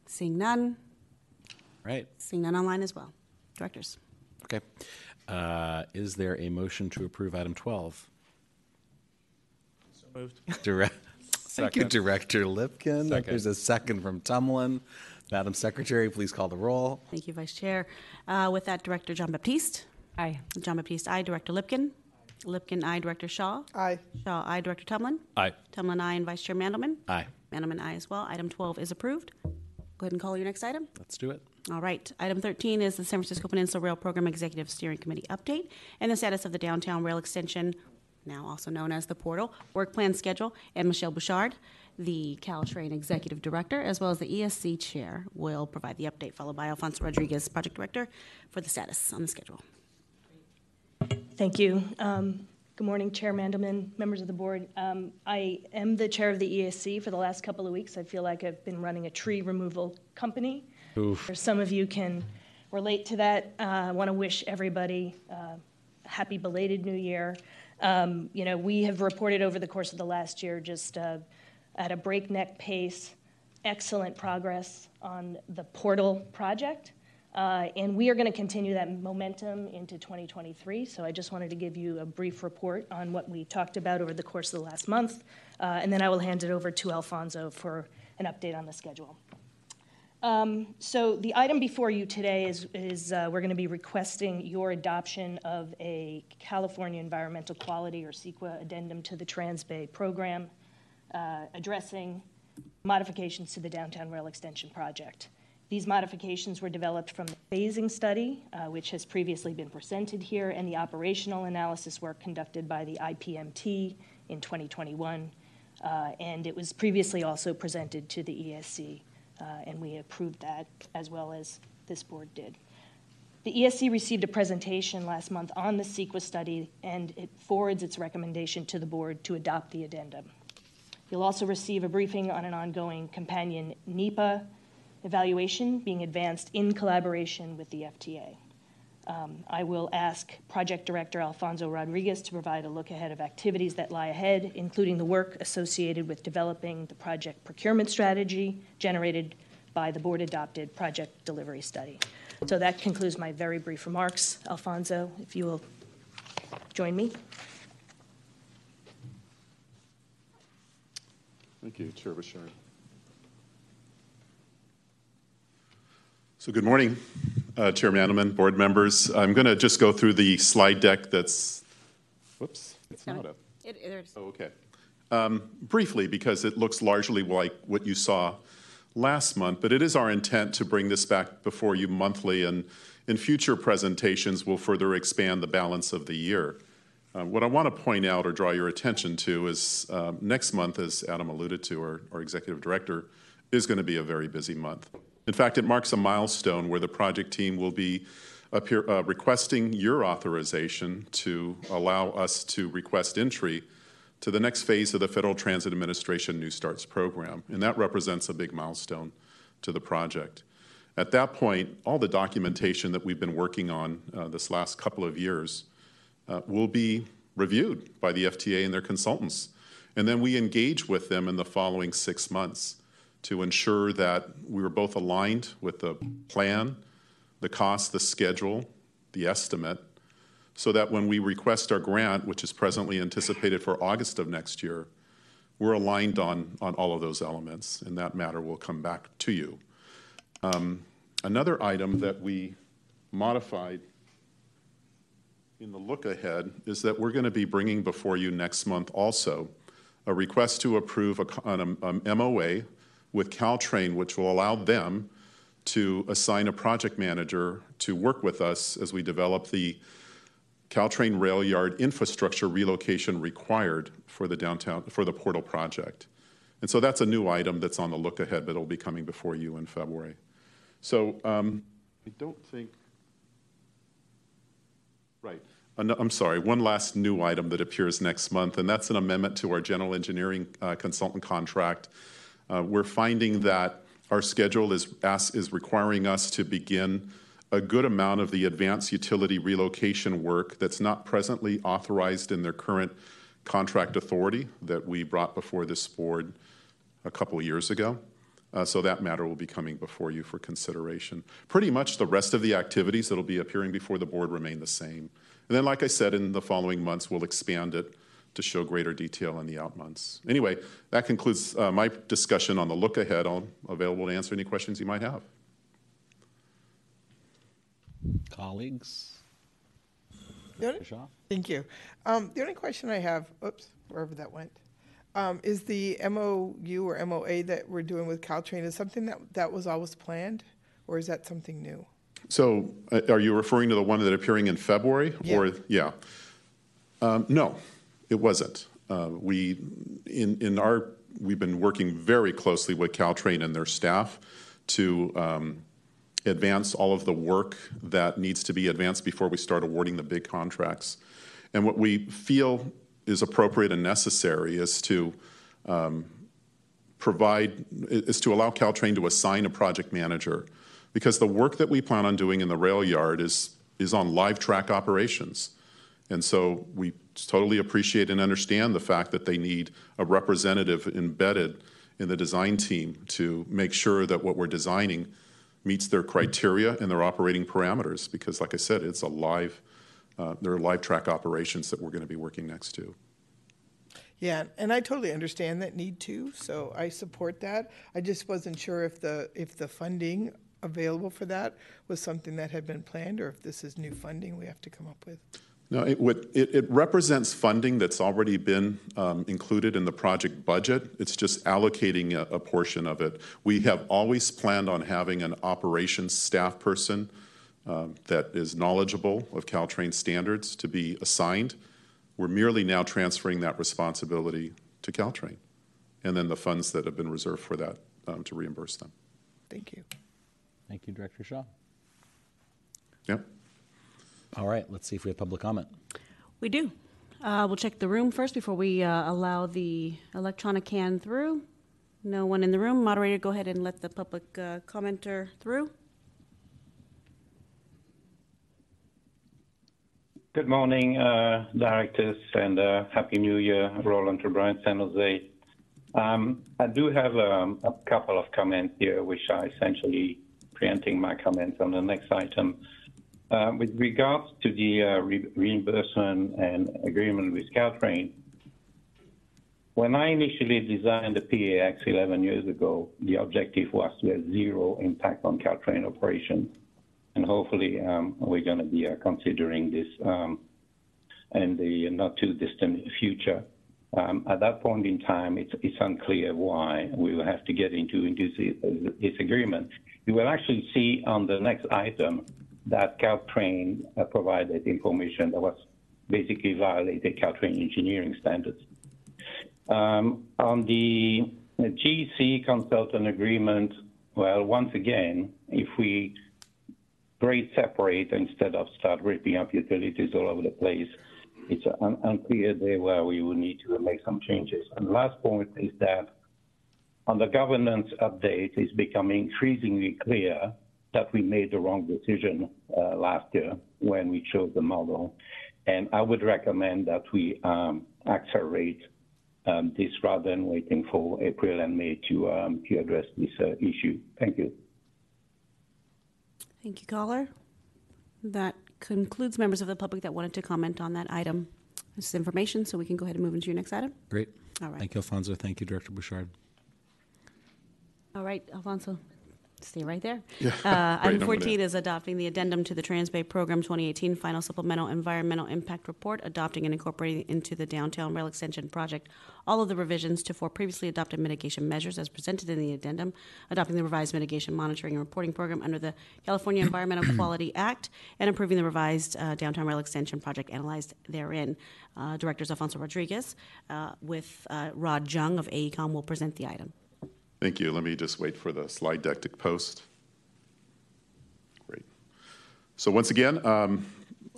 Seeing none. Right. Seeing none online as well. Directors. Okay. Uh, is there a motion to approve item 12? So moved. Direct. Thank you, Director Lipkin. Second. There's a second from Tumlin. Madam Secretary, please call the roll. Thank you, Vice Chair. Uh, with that, Director John Baptiste. Aye. John Baptiste, aye. Director Lipkin. Lipkin, aye. Director Shaw. Aye. Shaw, aye. Director Tumlin. Aye. Tumlin, aye. And Vice Chair Mandelman. Aye. Mandelman, aye as well. Item 12 is approved. Go ahead and call your next item. Let's do it. All right. Item 13 is the San Francisco Peninsula Rail Program Executive Steering Committee update and the status of the downtown rail extension, now also known as the Portal, work plan schedule, and Michelle Bouchard, the Caltrain Executive Director, as well as the ESC Chair, will provide the update, followed by Alfonso Rodriguez, Project Director, for the status on the schedule. Thank you. Um, Good morning, Chair Mandelman, members of the board. Um, I am the chair of the ESC for the last couple of weeks. I feel like I've been running a tree removal company. Oof. Some of you can relate to that. Uh, I want to wish everybody uh, happy belated New Year. Um, you know, we have reported over the course of the last year just uh, at a breakneck pace, excellent progress on the portal project. Uh, and we are going to continue that momentum into 2023. So I just wanted to give you a brief report on what we talked about over the course of the last month. Uh, and then I will hand it over to Alfonso for an update on the schedule. Um, so the item before you today is, is uh, we're going to be requesting your adoption of a California Environmental Quality or CEQA addendum to the Transbay program, uh, addressing modifications to the downtown rail extension project. These modifications were developed from the phasing study, uh, which has previously been presented here, and the operational analysis work conducted by the IPMT in 2021. Uh, and it was previously also presented to the ESC, Uh, and we approved that as well as this board did. The ESC received a presentation last month on the CEQA study, and it forwards its recommendation to the board to adopt the addendum. You'll also receive a briefing on an ongoing companion NEPA evaluation being advanced in collaboration with the FTA. Um, I will ask Project Director Alfonso Rodriguez to provide a look ahead of activities that lie ahead, including the work associated with developing the project procurement strategy generated by the board adopted project delivery study. So that concludes my very brief remarks. Alfonso, if you will join me. Thank you, Chair Bouchard. So good morning, uh, Chair Mandelman, board members. I'm going to just go through the slide deck that's, whoops, it's not up. It, it, Oh, okay. Um, briefly, because it looks largely like what you saw last month, but it is our intent to bring this back before you monthly, and in future presentations, we'll further expand the balance of the year. Uh, what I want to point out or draw your attention to is uh, next month, as Adam alluded to, our, our executive director, is going to be a very busy month. In fact, it marks a milestone where the project team will be appear, uh, requesting your authorization to allow us to request entry to the next phase of the Federal Transit Administration New Starts program. And that represents a big milestone to the project. At that point, all the documentation that we've been working on uh, this last couple of years uh, will be reviewed by the FTA and their consultants. And then we engage with them in the following six months to ensure that we were both aligned with the plan, the cost, the schedule, the estimate, so that when we request our grant, which is presently anticipated for August of next year, we're aligned on, on all of those elements, and that matter will come back to you. Um, another item that we modified in the look ahead is that we're going to be bringing before you next month also a request to approve a, an um, MOA with Caltrain, which will allow them to assign a project manager to work with us as we develop the Caltrain rail yard infrastructure relocation required for the downtown for the portal project. And so that's a new item that's on the look ahead, but it'll be coming before you in February. So um, I don't think. Right. I'm sorry, one last new item that appears next month, and that's an amendment to our general engineering uh, consultant contract. Uh, we're finding that our schedule is, is requiring us to begin a good amount of the advanced utility relocation work that's not presently authorized in their current contract authority that we brought before this board a couple years ago. Uh, so that matter will be coming before you for consideration. Pretty much the rest of the activities that will be appearing before the board remain the same. And then, like I said, in the following months, we'll expand it to show greater detail in the out months. Anyway, that concludes uh, my discussion on the look ahead. I'm available to answer any questions you might have. Colleagues? Only, thank you. Um, the only question I have, oops, wherever that went, um, is the MOU or MOA that we're doing with Caltrain is something that that was always planned, or is that something new? So, uh, are you referring to the one that appearing in February? Yeah. Or yeah, um, no, it wasn't. Uh, we in in our we've been working very closely with Caltrain and their staff to um, advance all of the work that needs to be advanced before we start awarding the big contracts. And what we feel is appropriate and necessary is to um, provide, is to allow Caltrain to assign a project manager because the work that we plan on doing in the rail yard is, is on live track operations. And so we totally appreciate and understand the fact that they need a representative embedded in the design team to make sure that what we're designing meets their criteria and their operating parameters because, like I said, it's a live, uh, there are live track operations that we're going to be working next to. Yeah, and I totally understand that need too, so I support that. I just wasn't sure if the if the funding available for that was something that had been planned or if this is new funding we have to come up with. No, it, would, it, it represents funding that's already been um, included in the project budget. It's just allocating a, a, portion of it. We have always planned on having an operations staff person um, that is knowledgeable of Caltrain standards to be assigned. We're merely now transferring that responsibility to Caltrain and then the funds that have been reserved for that um, to reimburse them. Thank you. Thank you, Director Shaw. Yep. All right, let's see if we have public comment. We do. Uh, we'll check the room first before we uh, allow the electronic can through. No one in the room. Moderator, go ahead and let the public uh, commenter through. Good morning, uh, directors, and uh, Happy New Year, Roland Lebrun, San Jose. Um, I do have um, a couple of comments here, which are essentially preempting my comments on the next item. Uh, with regards to the uh, re reimbursement and agreement with Caltrain, when I initially designed the PAX 11 years ago, the objective was to have zero impact on Caltrain operations. And hopefully, um, we're going to be uh, considering this um, in the not too distant future. Um, at that point in time, it's, unclear why we will have to get into, into this agreement. You will actually see on the next item that Caltrain uh, provided information that was basically violated Caltrain engineering standards. Um, on the GC consultant agreement, well, once again, if we grade separate instead of start ripping up utilities all over the place, it's un unclear there where we will need to make some changes. And the last point is that on the governance update, it's becoming increasingly clear that we made the wrong decision uh, last year when we chose the model. And I would recommend that we um, accelerate um, this rather than waiting for April and May to, um, to address this uh, issue. Thank you. Thank you, caller. That concludes members of the public that wanted to comment on that item. This is information, so we can go ahead and move into your next item. Great. All right. Thank you, Alfonso. Thank you, Director Bouchard. All right, Alfonso, stay right there. Yeah, Uh, Item 14 is adopting the addendum to the Transbay Program 2018 Final Supplemental Environmental Impact Report, adopting and incorporating into the Downtown Rail Extension Project all of the revisions to four previously adopted mitigation measures as presented in the addendum, adopting the revised mitigation monitoring and reporting program under the California Environmental Quality Act, and approving the revised uh, Downtown Rail Extension Project analyzed therein. Uh, Directors Alfonso Rodriguez uh, with uh, Rod Jeung of AECom will present the item. Thank you. Let me just wait for the slide deck to post. Great. So once again, um,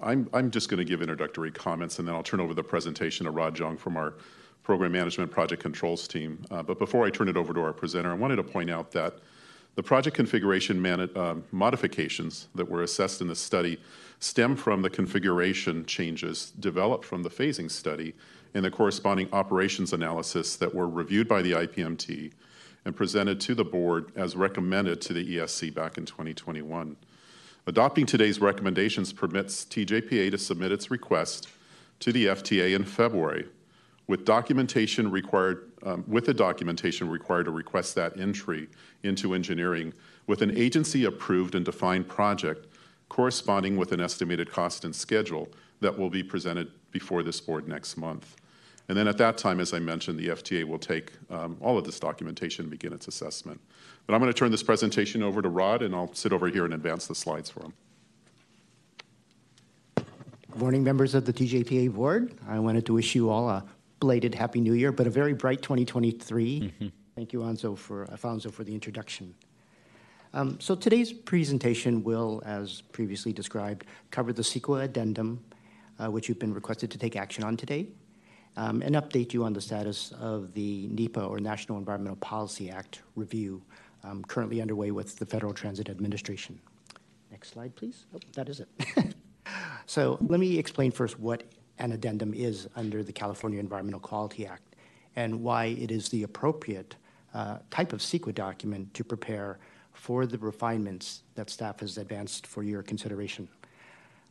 I'm, I'm just going to give introductory comments, and then I'll turn over the presentation to Rod Jeung from our Program Management Project Controls team. Uh, But before I turn it over to our presenter, I wanted to point out that the project configuration uh, modifications that were assessed in the study stem from the configuration changes developed from the phasing study and the corresponding operations analysis that were reviewed by the IPMT and presented to the board as recommended to the ESC back in 2021. Adopting today's recommendations permits TJPA to submit its request to the FTA in February with documentation required, um, with the documentation required to request that entry into engineering with an agency-approved and defined project corresponding with an estimated cost and schedule that will be presented before this board next month. And then at that time, as I mentioned, the FTA will take um, all of this documentation and begin its assessment. But I'm going to turn this presentation over to Rod, and I'll sit over here and advance the slides for him. Good morning, members of the TJPA board. I wanted to wish you all a belated Happy New Year, but a very bright 2023. Thank you, Anzo, for, Alfonso, for the introduction. Um, so today's presentation will, as previously described, cover the CEQA addendum, uh, which you've been requested to take action on today, um, and update you on the status of the NEPA, or National Environmental Policy Act, review um, currently underway with the Federal Transit Administration. Next slide, please. Oh, that is it. so let me explain first what an addendum is under the California Environmental Quality Act and why it is the appropriate uh, type of CEQA document to prepare for the refinements that staff has advanced for your consideration.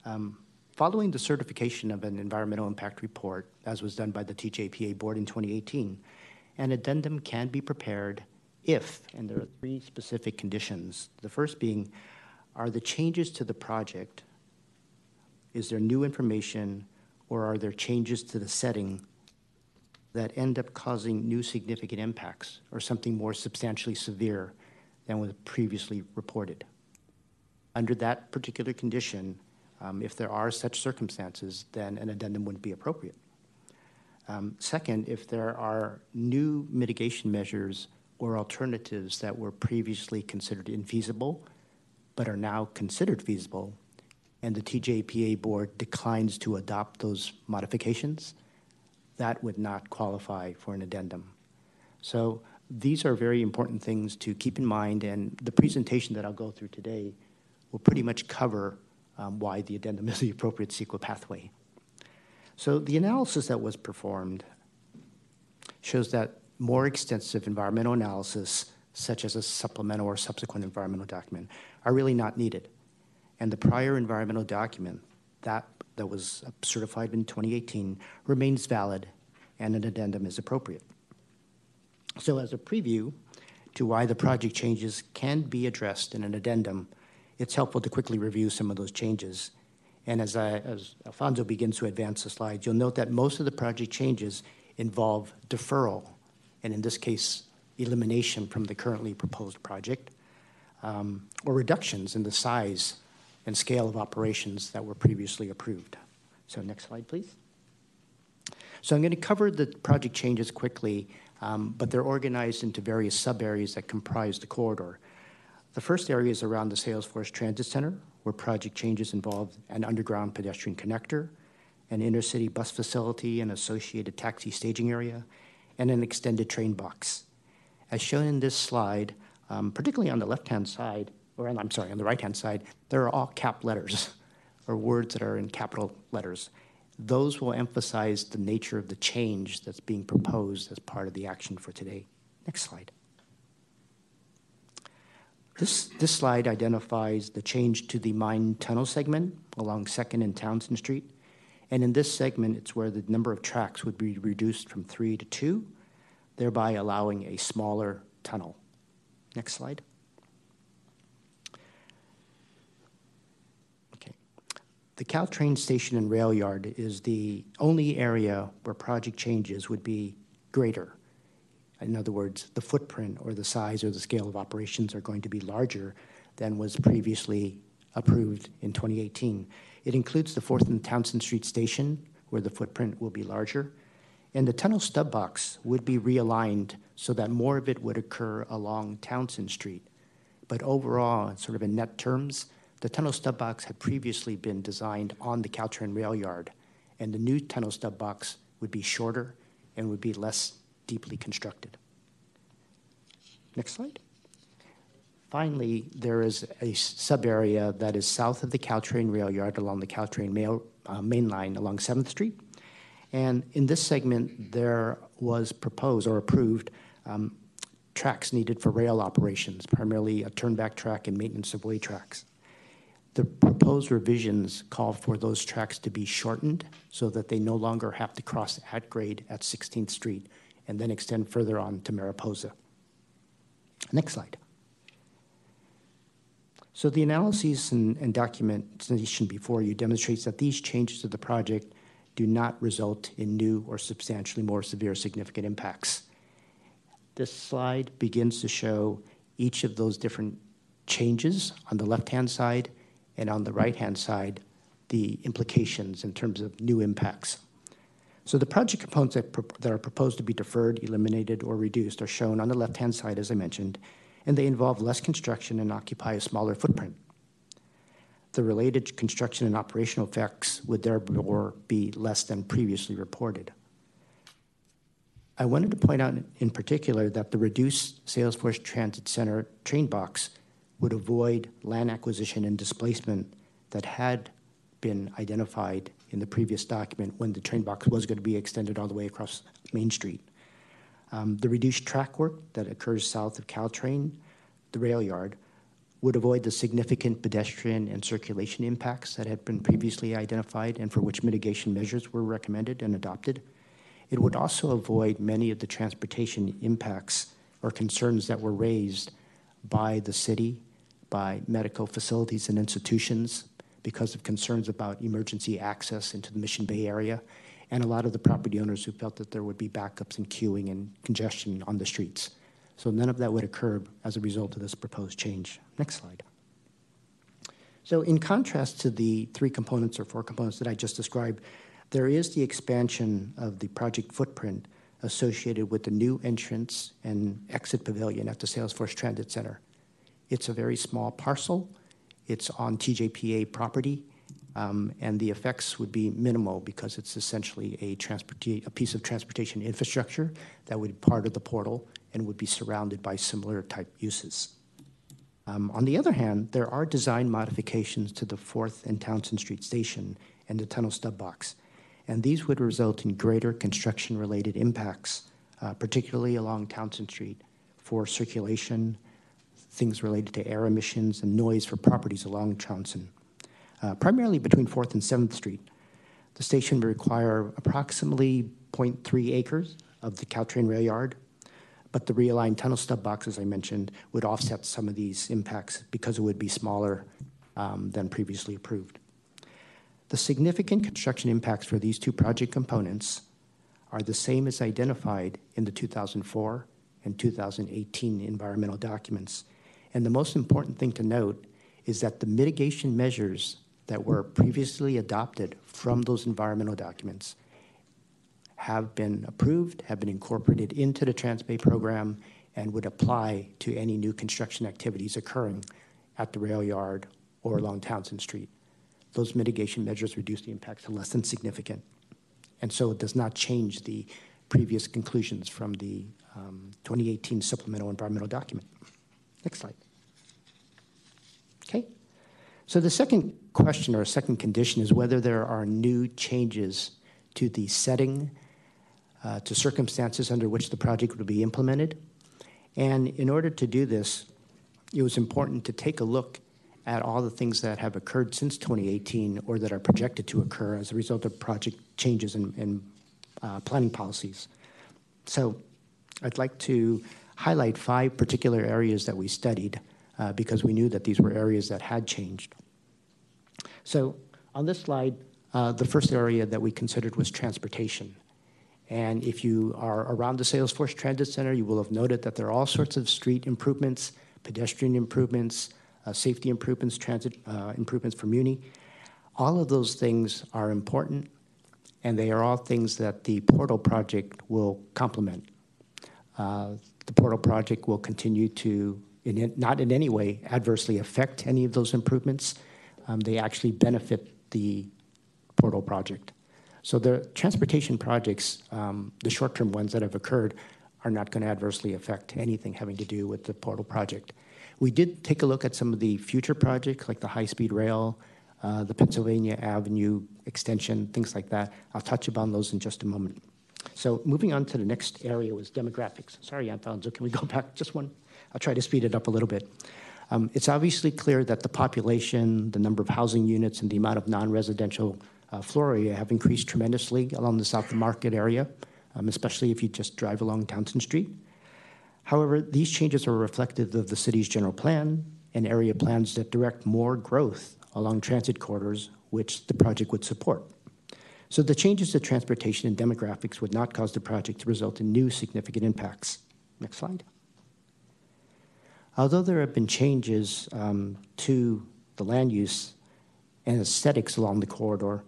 Um, following the certification of an environmental impact report, as was done by the TJPA board in 2018, an addendum can be prepared if, and there are three specific conditions. The first being, are the changes to the project, is there new information, or are there changes to the setting that end up causing new significant impacts or something more substantially severe than was previously reported? Under that particular condition, um, if there are such circumstances, then an addendum wouldn't be appropriate. Um, second, if there are new mitigation measures or alternatives that were previously considered infeasible but are now considered feasible, and the TJPA board declines to adopt those modifications, that would not qualify for an addendum. So these are very important things to keep in mind, and the presentation that I'll go through today will pretty much cover um, why the addendum is the appropriate CEQA pathway. So the analysis that was performed shows that more extensive environmental analysis, such as a supplemental or subsequent environmental document, are really not needed. And the prior environmental document, that, that was certified in 2018, remains valid and an addendum is appropriate. So, as a preview to why the project changes can be addressed in an addendum, it's helpful to quickly review some of those changes. And as, I, as Alfonso begins to advance the slides, you'll note that most of the project changes involve deferral, and in this case, elimination from the currently proposed project, um, or reductions in the size and scale of operations that were previously approved. So, next slide, please. So, I'm going to cover the project changes quickly, um, but they're organized into various sub areas that comprise the corridor. The first area is around the Salesforce Transit Center, where project changes involve an underground pedestrian connector, an intercity bus facility, an associated taxi staging area, and an extended train box. As shown in this slide, um, particularly on the left hand side, or I'm sorry, on the right hand side, there are all cap letters or words that are in capital letters. Those will emphasize the nature of the change that's being proposed as part of the action for today. Next slide. This, this slide identifies the change to the mine tunnel segment along 2nd and Townsend Street. And in this segment, it's where the number of tracks would be reduced from three to two, thereby allowing a smaller tunnel. Next slide. Okay. The Caltrain station and rail yard is the only area where project changes would be greater in other words, the footprint or the size or the scale of operations are going to be larger than was previously approved in 2018. It includes the 4th and Townsend Street station, where the footprint will be larger, and the tunnel stub box would be realigned so that more of it would occur along Townsend Street. But overall, sort of in net terms, the tunnel stub box had previously been designed on the Caltrain rail yard, and the new tunnel stub box would be shorter and would be less deeply constructed. Next slide. Finally, there is a sub area that is south of the Caltrain rail yard along the Caltrain mail, uh, main line along 7th Street. And in this segment, there was proposed or approved um, tracks needed for rail operations, primarily a turnback track and maintenance of way tracks. The proposed revisions call for those tracks to be shortened so that they no longer have to cross at grade at 16th Street and then extend further on to Mariposa. Next slide. So the analyses and, and, documentation before you demonstrates that these changes to the project do not result in new or substantially more severe significant impacts. This slide begins to show each of those different changes on the left-hand side and on the right-hand side, the implications in terms of new impacts. So the project components that, that are proposed to be deferred, eliminated, or reduced are shown on the left-hand side, as I mentioned, and they involve less construction and occupy a smaller footprint. The related construction and operational effects would therefore be less than previously reported. I wanted to point out in particular that the reduced Salesforce Transit Center train box would avoid land acquisition and displacement that had been identified in the previous document when the train box was going to be extended all the way across Main Street. Um, the reduced track work that occurs south of Caltrain, the rail yard, would avoid the significant pedestrian and circulation impacts that had been previously identified and for which mitigation measures were recommended and adopted. It would also avoid many of the transportation impacts or concerns that were raised by the city, by medical facilities and institutions, because of concerns about emergency access into the Mission Bay area, and a lot of the property owners who felt that there would be backups and queuing and congestion on the streets. So none of that would occur as a result of this proposed change. Next slide. So in contrast to the three components or four components that I just described, there is the expansion of the project footprint associated with the new entrance and exit pavilion at the Salesforce Transit Center. It's a very small parcel it's on TJPA property, um, and the effects would be minimal because it's essentially a, a piece of transportation infrastructure that would be part of the portal and would be surrounded by similar type uses. Um, on the other hand, there are design modifications to the 4th and Townsend Street station and the tunnel stub box, and these would result in greater construction related impacts, uh, particularly along Townsend Street for circulation, things related to air emissions and noise for properties along Johnson, uh, primarily between 4th and 7th Street. The station would require approximately 0.3 acres of the Caltrain rail yard, but the realigned tunnel stub box, as I mentioned, would offset some of these impacts because it would be smaller um, than previously approved. The significant construction impacts for these two project components are the same as identified in the 2004 and 2018 environmental documents and the most important thing to note is that the mitigation measures that were previously adopted from those environmental documents have been approved, have been incorporated into the Transbay program, and would apply to any new construction activities occurring at the rail yard or along Townsend Street. Those mitigation measures reduce the impacts to less than significant. And so it does not change the previous conclusions from the um, 2018 supplemental environmental document. Next slide. Okay. So the second question or second condition is whether there are new changes to the setting, uh, to circumstances under which the project would be implemented. And in order to do this, it was important to take a look at all the things that have occurred since 2018 or that are projected to occur as a result of project changes in uh, planning policies. So I'd like to highlight five particular areas that we studied uh, because we knew that these were areas that had changed. So on this slide, uh, the first area that we considered was transportation. And if you are around the Salesforce Transit Center, you will have noted that there are all sorts of street improvements, pedestrian improvements, uh, safety improvements, transit uh, improvements for Muni. All of those things are important, and they are all things that the portal project will complement. Uh, the portal project will continue to, in, not in any way, adversely affect any of those improvements. Um, they actually benefit the portal project. So the transportation projects, um, the short-term ones that have occurred, are not going to adversely affect anything having to do with the portal project. We did take a look at some of the future projects, like the high-speed rail, uh, the Pennsylvania Avenue extension, things like that. I'll touch upon those in just a moment. So moving on to the next area was demographics. Sorry, Alfonso, can we go back just one? I'll try to speed it up a little bit. Um, it's obviously clear that the population, the number of housing units, and the amount of non-residential uh, floor area have increased tremendously along the South Market area, um, especially if you just drive along Townsend Street. However, these changes are reflective of the city's general plan and area plans that direct more growth along transit corridors, which the project would support. So the changes to transportation and demographics would not cause the project to result in new significant impacts. Next slide. Although there have been changes um, to the land use and aesthetics along the corridor,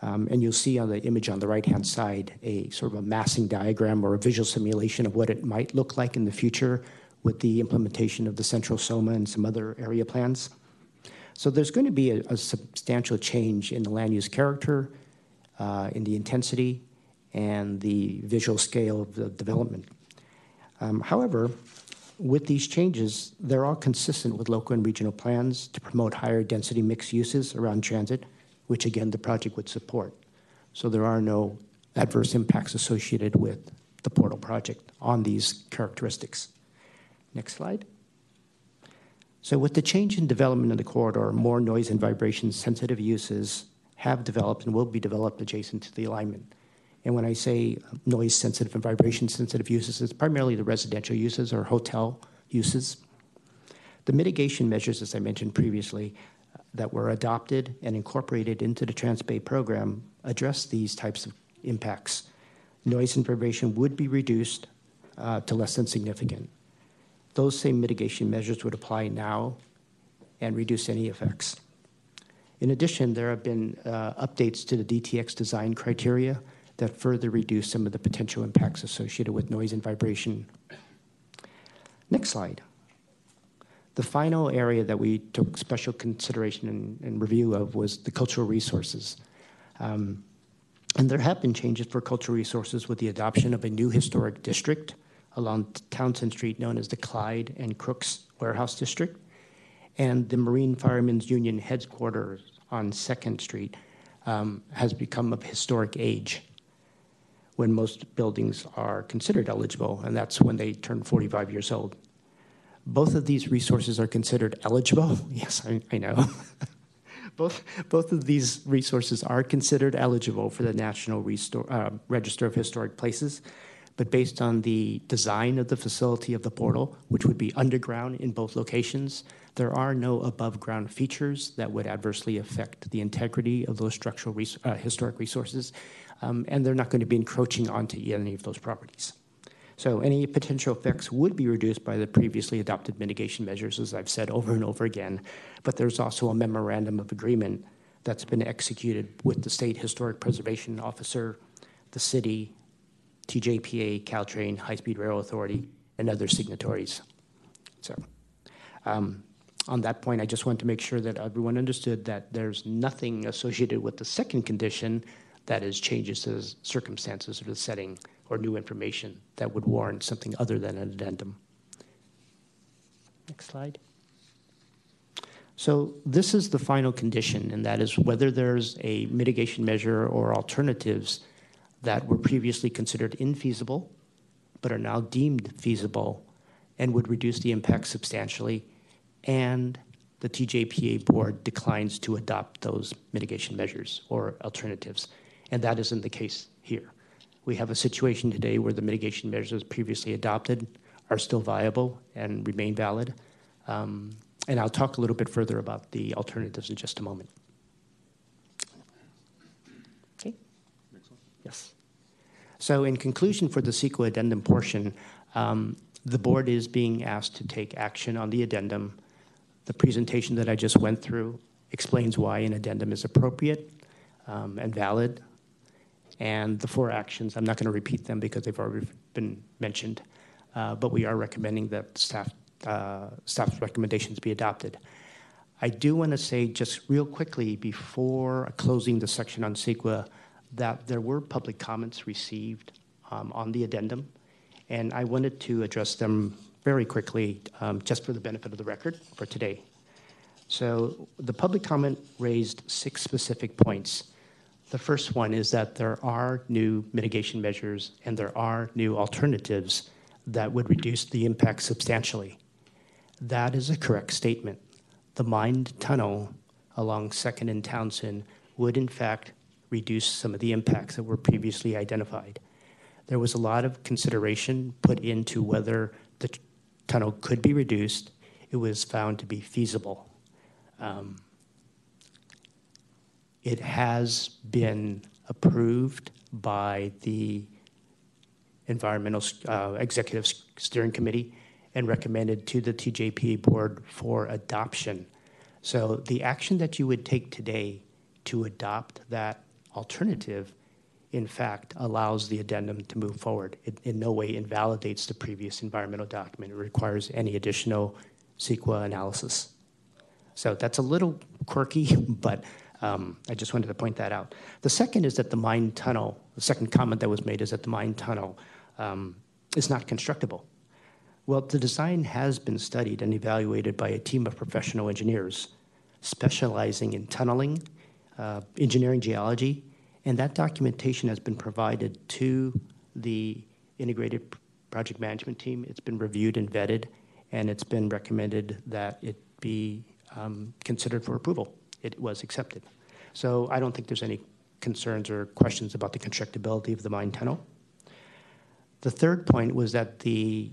um, and you'll see on the image on the right-hand side a sort of a massing diagram or a visual simulation of what it might look like in the future with the implementation of the central SOMA and some other area plans. So there's going to be a, a substantial change in the land use character, uh, in the intensity, and the visual scale of the development. Um, however, with these changes, they're all consistent with local and regional plans to promote higher density mixed uses around transit which again the project would support. So there are no adverse impacts associated with the portal project on these characteristics. Next slide. So with the change in development of the corridor, more noise and vibration sensitive uses have developed and will be developed adjacent to the alignment. And when I say noise sensitive and vibration sensitive uses, it's primarily the residential uses or hotel uses. The mitigation measures, as I mentioned previously, that were adopted and incorporated into the TransBay program address these types of impacts. Noise and vibration would be reduced uh, to less than significant. Those same mitigation measures would apply now and reduce any effects. In addition, there have been uh, updates to the DTX design criteria that further reduce some of the potential impacts associated with noise and vibration. Next slide. The final area that we took special consideration and, and review of was the cultural resources. Um, and there have been changes for cultural resources with the adoption of a new historic district along Townsend Street known as the Clyde and Crooks Warehouse District, and the Marine Firemen's Union headquarters on 2nd Street um, has become of historic age when most buildings are considered eligible, and that's when they turn 45 years old. Both of these resources are considered eligible. Yes, I, I know. both, both of these resources are considered eligible for the National uh, Register of Historic Places, but based on the design of the facility of the portal, which would be underground in both locations, there are no above ground features that would adversely affect the integrity of those structural res- uh, historic resources, um, and they're not going to be encroaching onto any of those properties. So any potential effects would be reduced by the previously adopted mitigation measures, as I've said over and over again. But there's also a memorandum of agreement that's been executed with the State Historic Preservation Officer, the city, TJPA, Caltrain, High Speed Rail Authority, and other signatories. So, um, on that point, I just want to make sure that everyone understood that there's nothing associated with the second condition that is changes to the circumstances or the setting or new information that would warrant something other than an addendum. Next slide. So this is the final condition, and that is whether there's a mitigation measure or alternatives that were previously considered infeasible, but are now deemed feasible and would reduce the impact substantially, and the TJPA board declines to adopt those mitigation measures or alternatives. And that isn't the case here. We have a situation today where the mitigation measures previously adopted are still viable and remain valid. Um, and I'll talk a little bit further about the alternatives in just a moment. Okay. Next one? Yes. So, in conclusion, for the CEQA addendum portion, um, the board is being asked to take action on the addendum. The presentation that I just went through explains why an addendum is appropriate um, and valid. And the four actions, I'm not going to repeat them because they've already been mentioned, uh, but we are recommending that staff, uh, staff's recommendations be adopted. I do want to say just real quickly before closing the section on CEQA that there were public comments received um, on the addendum, and I wanted to address them very quickly um, just for the benefit of the record for today. So the public comment raised six specific points. The first one is that there are new mitigation measures and there are new alternatives that would reduce the impact substantially. That is a correct statement. The mined tunnel along 2nd and Townsend would, in fact, reduce some of the impacts that were previously identified. There was a lot of consideration put into whether the tunnel could be reduced. It was found to be feasible. Um, it has been approved by the Environmental uh, Executive Steering Committee and recommended to the TJPA board for adoption. So the action that you would take today to adopt that alternative, in fact, allows the addendum to move forward. It in no way invalidates the previous environmental document. It requires any additional CEQA analysis. So that's a little quirky, but um, I just wanted to point that out. The second is that the mine tunnel, the second comment that was made is that the mine tunnel um, is not constructible. Well, the design has been studied and evaluated by a team of professional engineers specializing in tunneling, uh, engineering geology, and that documentation has been provided to the integrated project management team. It's been reviewed and vetted, and it's been recommended that it be um, considered for approval. It was accepted. So I don't think there's any concerns or questions about the constructability of the mine tunnel. The third point was that the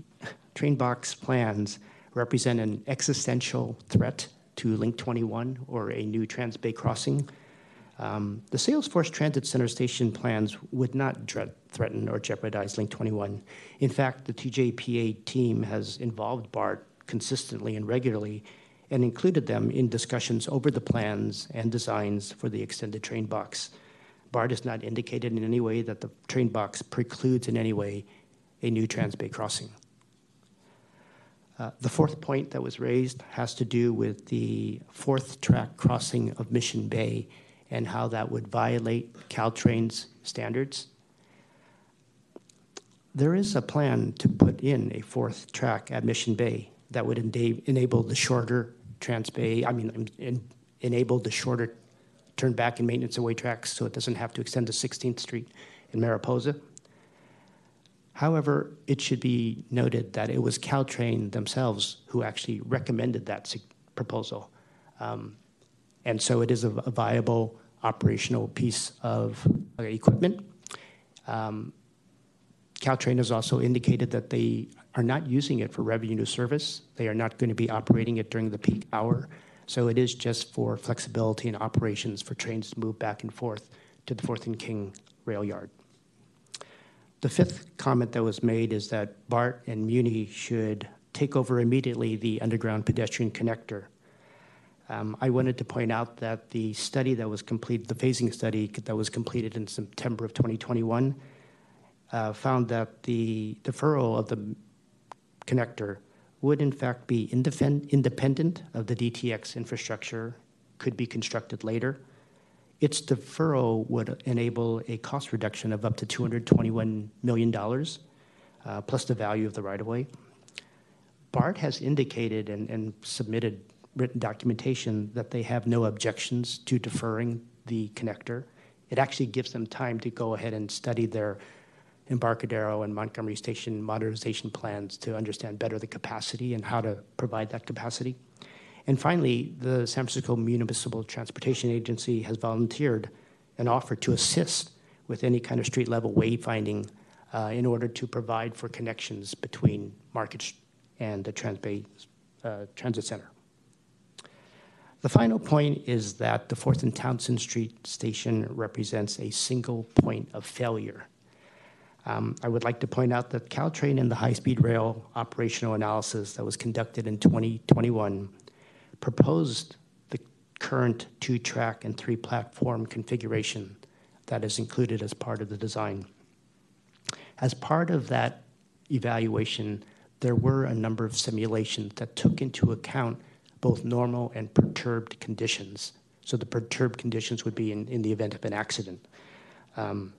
train box plans represent an existential threat to Link 21 or a new Transbay crossing. Um, the Salesforce Transit Center station plans would not threaten or jeopardize Link 21. In fact, the TJPA team has involved BART consistently and regularly and included them in discussions over the plans and designs for the extended train box. BART has not indicated in any way that the train box precludes in any way a new Transbay crossing. Uh, the fourth point that was raised has to do with the fourth track crossing of Mission Bay and how that would violate Caltrain's standards. There is a plan to put in a fourth track at Mission Bay that would enable the shorter Transbay, I mean, en- enable the shorter turn back and maintenance away tracks so it doesn't have to extend to 16th Street in Mariposa. However, it should be noted that it was Caltrain themselves who actually recommended that proposal. Um, and so it is a, viable operational piece of equipment. Um, Caltrain has also indicated that they are not using it for revenue service. They are not going to be operating it during the peak hour. So it is just for flexibility and operations for trains to move back and forth to the Fourth and King rail yard. The fifth comment that was made is that BART and Muni should take over immediately the underground pedestrian connector. Um, I wanted to point out that the study that was completed, the phasing study that was completed in September of 2021, uh, found that the deferral of the connector would in fact be independent of the DTX infrastructure, could be constructed later. Its deferral would enable a cost reduction of up to $221 million, uh, plus the value of the right of way. BART has indicated and submitted written documentation that they have no objections to deferring the connector. It actually gives them time to go ahead and study their Embarcadero and Montgomery Station modernization plans to understand better the capacity and how to provide that capacity. And finally, the San Francisco Municipal Transportation Agency has volunteered an offer to assist with any kind of street level wayfinding uh, in order to provide for connections between Market and the Transbay uh, Transit Center. The final point is that the 4th and Townsend Street station represents a single point of failure um, I would like to point out that Caltrain and the high speed rail operational analysis that was conducted in 2021 proposed the current two track and three platform configuration that is included as part of the design. As part of that evaluation, there were a number of simulations that took into account both normal and perturbed conditions. So the perturbed conditions would be in, in the event of an accident. Um,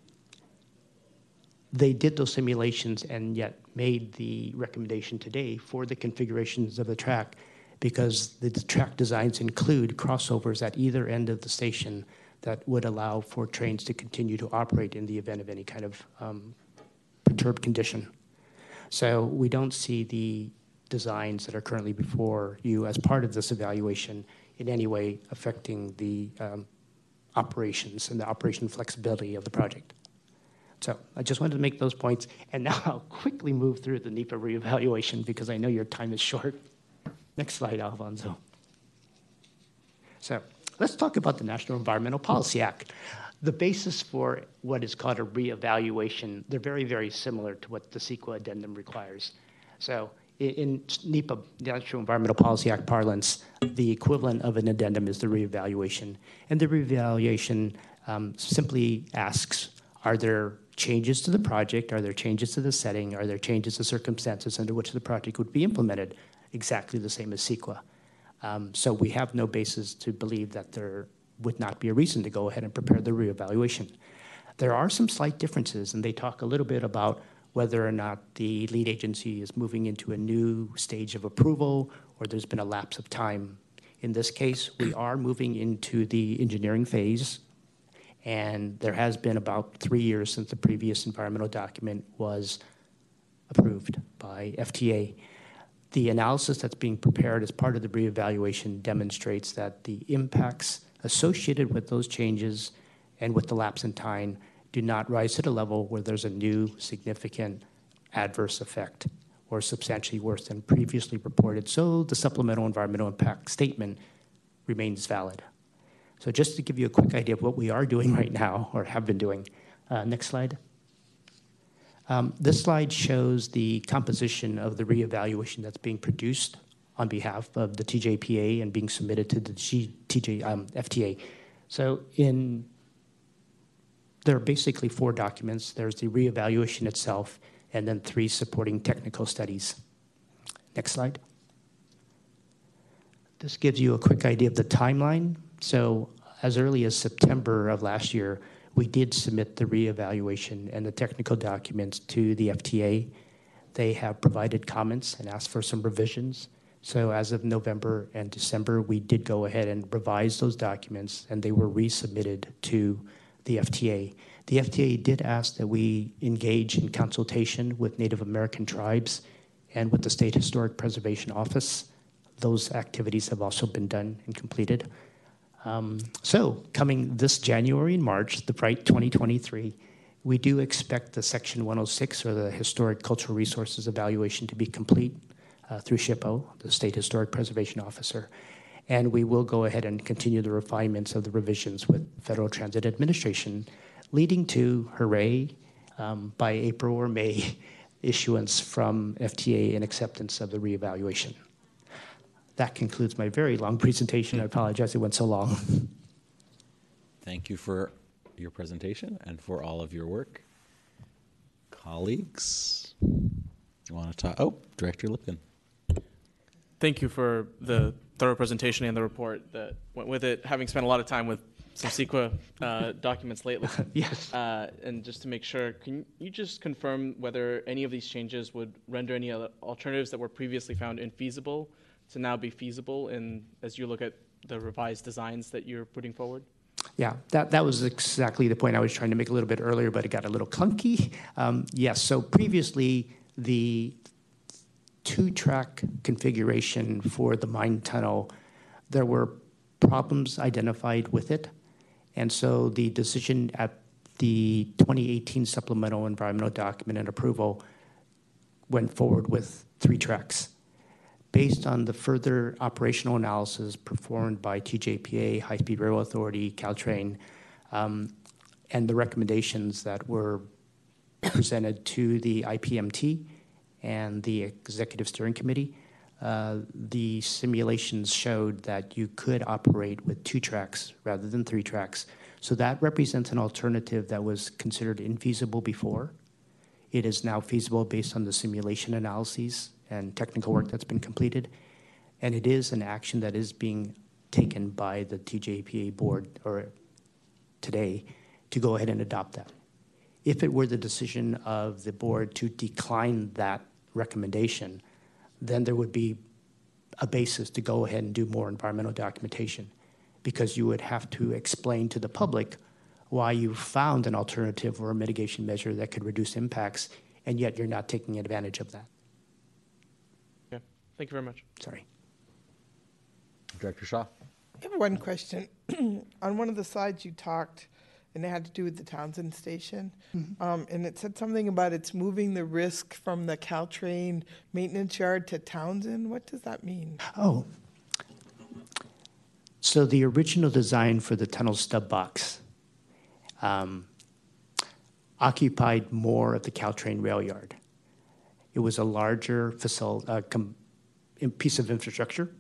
they did those simulations and yet made the recommendation today for the configurations of the track because the track designs include crossovers at either end of the station that would allow for trains to continue to operate in the event of any kind of um, perturbed condition. So we don't see the designs that are currently before you as part of this evaluation in any way affecting the um, operations and the operation flexibility of the project. So I just wanted to make those points. And now I'll quickly move through the NEPA reevaluation because I know your time is short. Next slide, Alfonso. So let's talk about the National Environmental Policy Act. The basis for what is called a reevaluation, they're very, very similar to what the CEQA addendum requires. So in NEPA, the National Environmental Policy Act parlance, the equivalent of an addendum is the reevaluation. And the reevaluation um, simply asks, are there changes to the project? Are there changes to the setting? Are there changes to circumstances under which the project would be implemented? Exactly the same as CEQA. Um, so we have no basis to believe that there would not be a reason to go ahead and prepare the reevaluation. There are some slight differences, and they talk a little bit about whether or not the lead agency is moving into a new stage of approval or there's been a lapse of time. In this case, we are moving into the engineering phase and there has been about three years since the previous environmental document was approved by FTA. The analysis that's being prepared as part of the reevaluation demonstrates that the impacts associated with those changes and with the lapse in time do not rise to the level where there's a new significant adverse effect or substantially worse than previously reported. So the supplemental environmental impact statement remains valid. So just to give you a quick idea of what we are doing right now, or have been doing. Uh, next slide. Um, this slide shows the composition of the reevaluation that's being produced on behalf of the TJPA and being submitted to the G, TJ, um, FTA. So in there are basically four documents. There's the reevaluation itself, and then three supporting technical studies. Next slide. This gives you a quick idea of the timeline so as early as September of last year, we did submit the reevaluation and the technical documents to the FTA. They have provided comments and asked for some revisions. So as of November and December, we did go ahead and revise those documents, and they were resubmitted to the FTA. The FTA did ask that we engage in consultation with Native American tribes and with the State Historic Preservation Office. Those activities have also been done and completed. Um, so, coming this January and March, the Bright 2023, we do expect the Section 106 or the Historic Cultural Resources Evaluation to be complete uh, through SHPO, the State Historic Preservation Officer. And we will go ahead and continue the refinements of the revisions with Federal Transit Administration, leading to, hooray, um, by April or May, issuance from FTA and acceptance of the reevaluation. That concludes my very long presentation. I apologize it went so long. Thank you for your presentation and for all of your work. Colleagues, you want to talk? Oh, Director Lipkin. Thank you for the thorough presentation and the report that went with it. Having spent a lot of time with some CEQA uh, documents lately. Yes. Uh, and just to make sure, can you just confirm whether any of these changes would render any other alternatives that were previously found infeasible to now be feasible in, as you look at the revised designs that you're putting forward? Yeah, that, that was exactly the point I was trying to make a little bit earlier, but it got a little clunky. Um, yes, so previously, the two-track configuration for the mine tunnel, there were problems identified with it. And so the decision at the 2018 supplemental environmental document and approval went forward with three tracks. Based on the further operational analysis performed by TJPA, High Speed Rail Authority, Caltrain, um, and the recommendations that were presented to the IPMT and the Executive Steering Committee, uh, the simulations showed that you could operate with two tracks rather than three tracks. So that represents an alternative that was considered infeasible before. It is now feasible based on the simulation analyses and technical work that's been completed. And it is an action that is being taken by the TJPA board or today to go ahead and adopt that. If it were the decision of the board to decline that recommendation, then there would be a basis to go ahead and do more environmental documentation because you would have to explain to the public why you found an alternative or a mitigation measure that could reduce impacts, and yet you're not taking advantage of that. Yeah, thank you very much. Sorry. Director Shaw. I have one question. On one of the slides you talked, and it had to do with the Townsend station, um, and it said something about it's moving the risk from the Caltrain maintenance yard to Townsend. What does that mean? Oh. So the original design for the tunnel stub box um, occupied more of the Caltrain rail yard. It was a larger facil- uh, com- piece of infrastructure.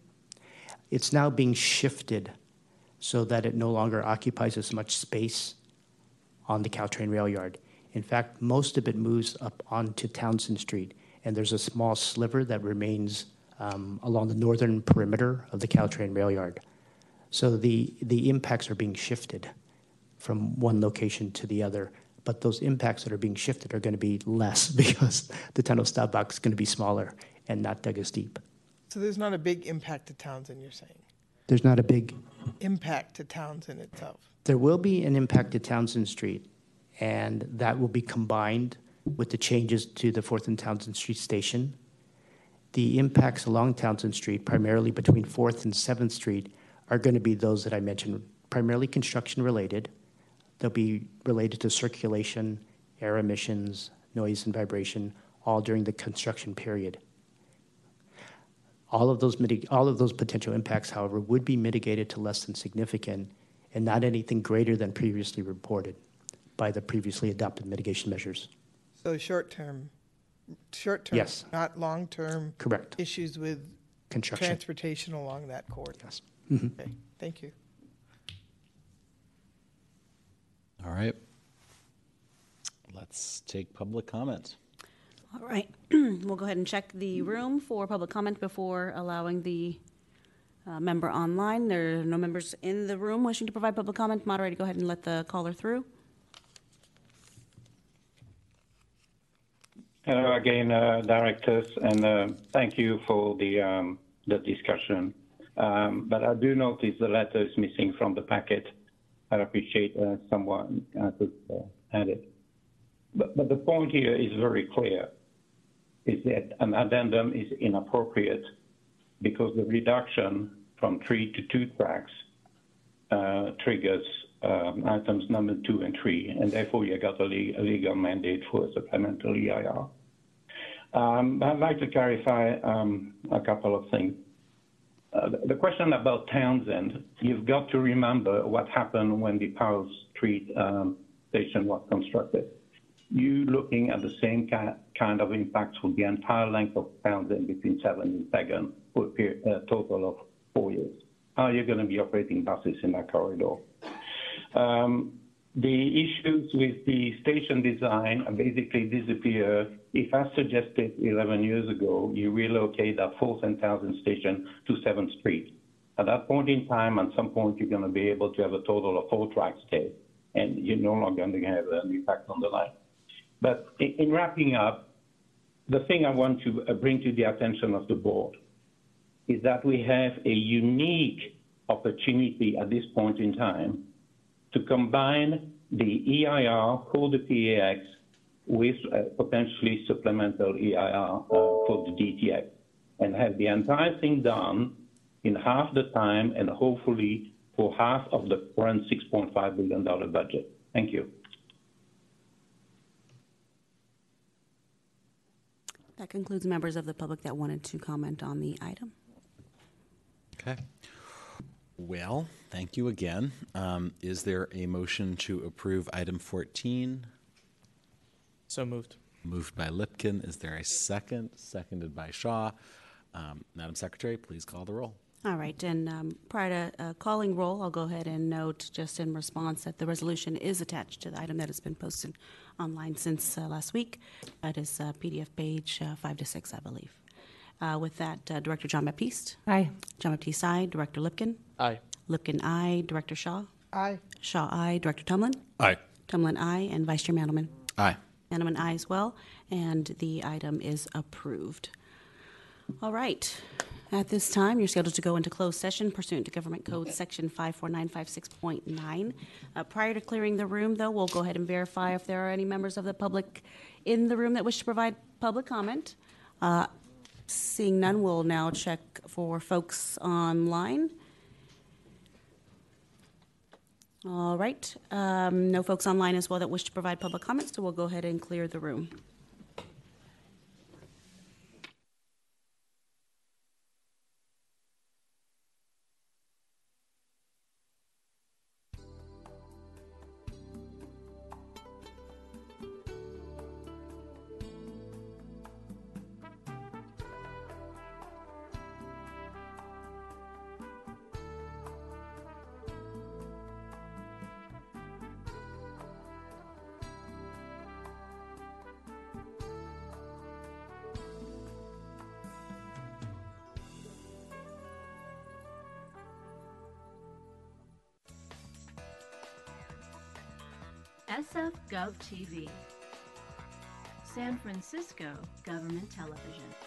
It's now being shifted so that it no longer occupies as much space on the Caltrain rail yard. In fact, most of it moves up onto Townsend Street, and there's a small sliver that remains um, along the northern perimeter of the Caltrain rail yard. So the, the impacts are being shifted from one location to the other, but those impacts that are being shifted are going to be less because the tunnel stop box is going to be smaller and not dug as deep. So there's not a big impact to Townsend, you're saying? There's not a big Impact to Townsend itself. There will be an impact to Townsend Street, and that will be combined with the changes to the Fourth and Townsend Street station. The impacts along Townsend Street, primarily between Fourth and Seventh Street, are going to be those that I mentioned, primarily construction related. They'll be related to circulation, air emissions, noise and vibration, all during the construction period. All of those all of those potential impacts, however, would be mitigated to less than significant and not anything greater than previously reported by the previously adopted mitigation measures. So short term, short term, Yes. not long term. Correct. Issues with Construction. transportation along that corridor. Yes. Okay, mm-hmm. thank you. All right. Let's take public comment. All right, we'll go ahead and check the room for public comment before allowing the uh, member online. There are no members in the room wishing to provide public comment. Moderator, go ahead and let the caller through. Hello again, uh, directors, and uh, thank you for the um, the discussion. Um, but I do notice the letter is missing from the packet. I appreciate uh, someone uh, could uh, add it. But, but the point here is very clear: is that an addendum is inappropriate because the reduction from three to two tracks uh, triggers um, items number two and three, and therefore you got a, le- a legal mandate for a supplemental EIR. Um, I'd like to clarify um, a couple of things. Uh, the- question about Townsend, you've got to remember what happened when the Powell Street um, station was constructed. You looking at the same ki- kind of impacts for the entire length of Townsend between Seven and Pagan for a period, a total of four years. How are you going to be operating buses in that corridor? Um, the issues with the station design basically disappear if, as suggested 11 years ago, you relocate that 4th and Townsend station to 7th Street. At that point in time, at some point, you're going to be able to have a total of four tracks there, and you're no longer going to have an impact on the line. But in, in wrapping up, the thing I want to uh, bring to the attention of the board is that we have a unique opportunity at this point in time to combine the EIR for the PAX with uh, potentially supplemental EIR uh, for the DTX and have the entire thing done in half the time and hopefully for half of the current $6.5 billion budget. Thank you. That concludes members of the public that wanted to comment on the item. Okay. Well, thank you again. Um, Is there a motion to approve item 14? So moved. Moved by Lipkin. Is there a second? Seconded by Shaw. Um, Madam Secretary, please call the roll. All right, and um, prior to uh, calling roll, I'll go ahead and note, just in response, that the resolution is attached to the item that has been posted online since uh, last week. That is uh, PDF page uh, five to six, I believe. Uh, With that, uh, Director John Baptiste. Aye. John Baptiste, aye. Director Lipkin. Aye. Lipkin, aye. Director Shaw. Aye. Shaw, aye. Director Tumlin. Aye. Tumlin, aye. And Vice Chair Mandelman. Aye. Mandelman, aye as well. And the item is approved. All right. At this time, you're scheduled to go into closed session pursuant to Government Code Section 54956.9. Uh, Prior to clearing the room, though, we'll go ahead and verify if there are any members of the public in the room that wish to provide public comment. Uh, Seeing none, we'll now check for folks online. All right, um, no folks online as well that wish to provide public comments, so we'll go ahead and clear the room. TV, San Francisco Government Television.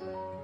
Thanks.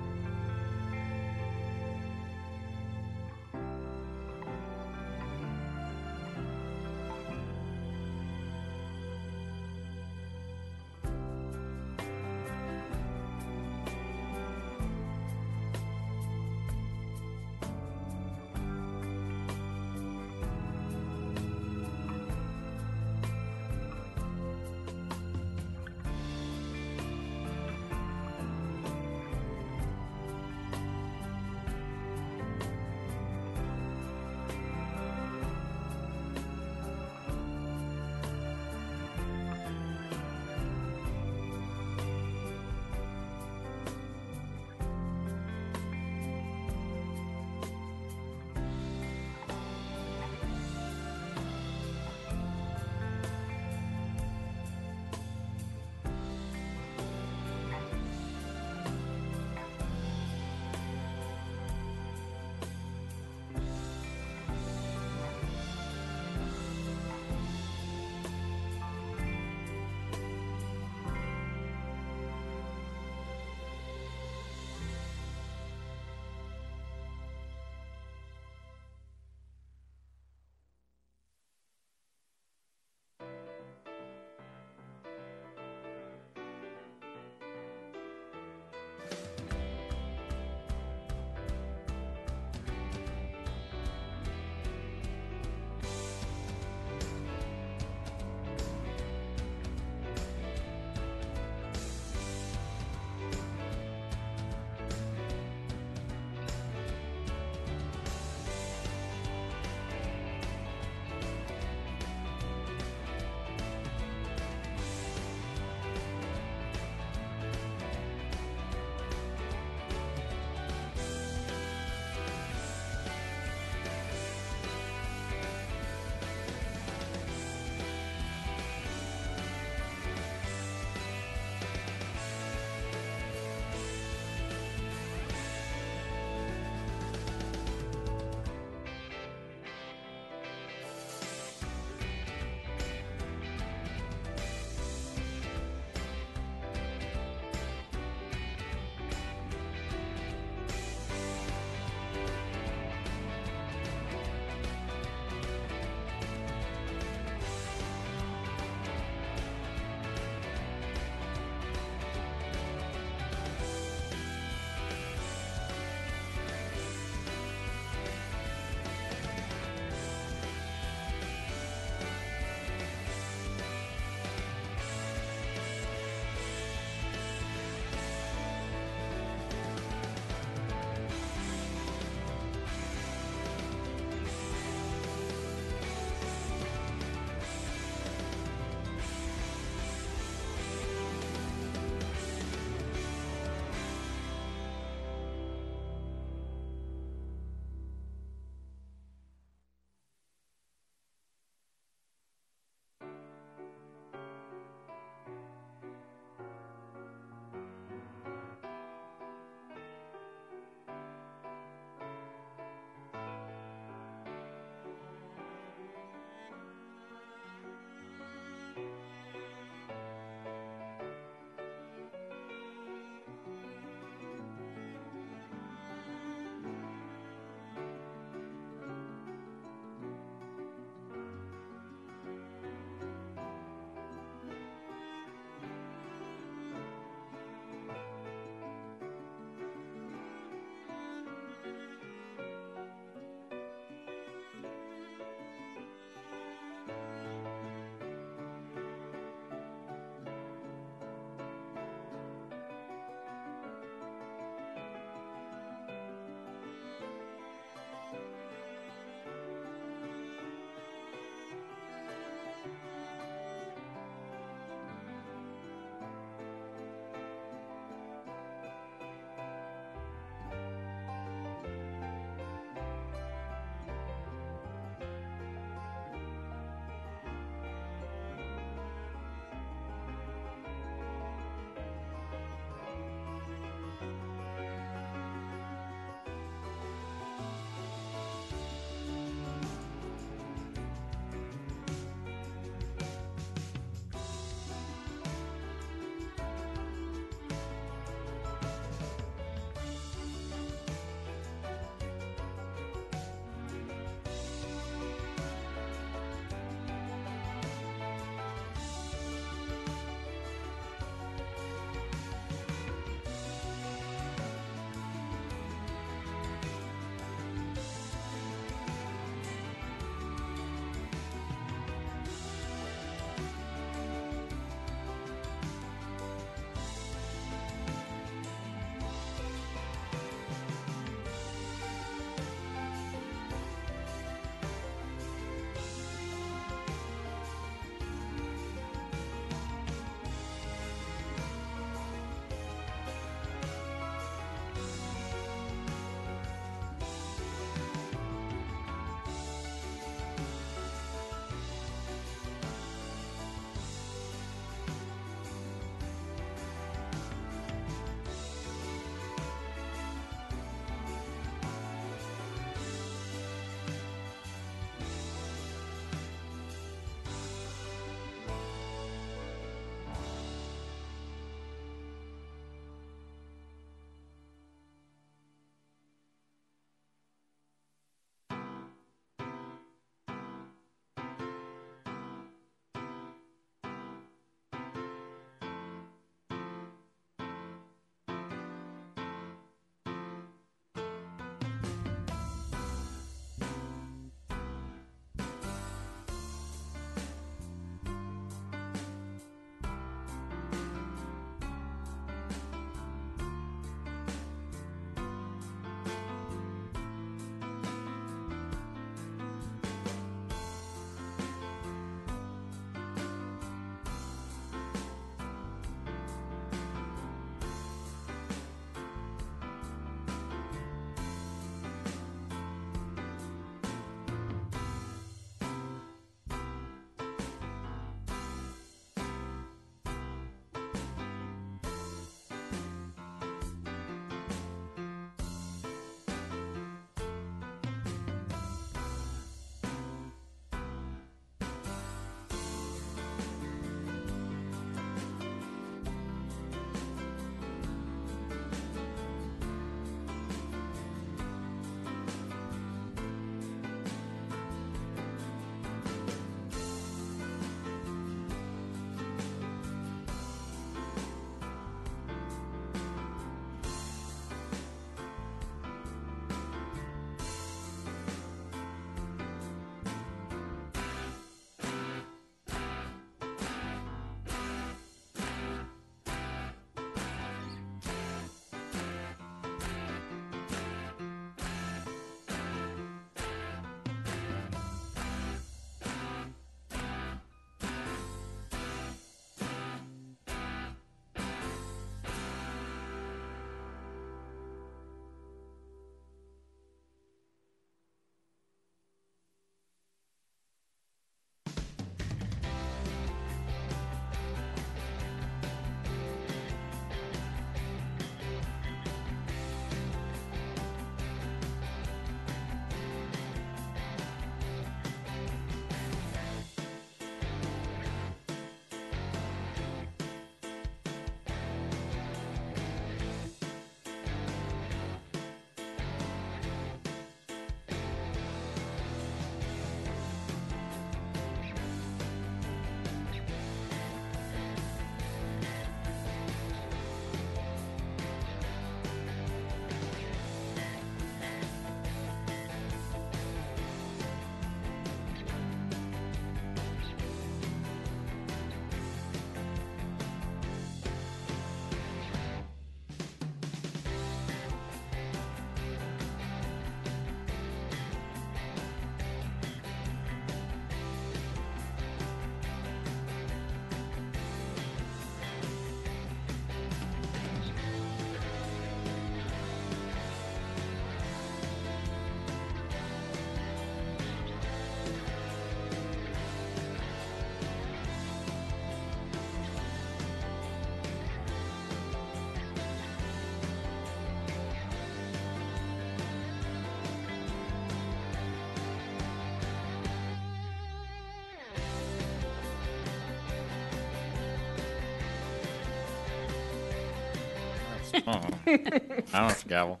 I don't know, gavel.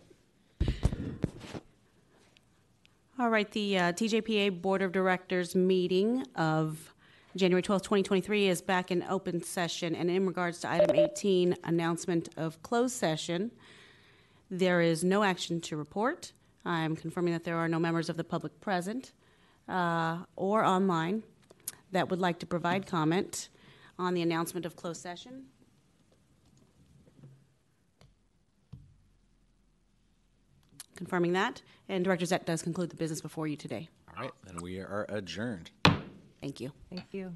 All right, the uh, TJPA Board of Directors meeting of January 12th, 2023 is back in open session. And in regards to item 18, announcement of closed session, there is no action to report. I'm confirming that there are no members of the public present uh, or online that would like to provide comment on the announcement of closed session. Confirming that. And Directors, that does conclude the business before you today. All right, then we are adjourned. Thank you. Thank you.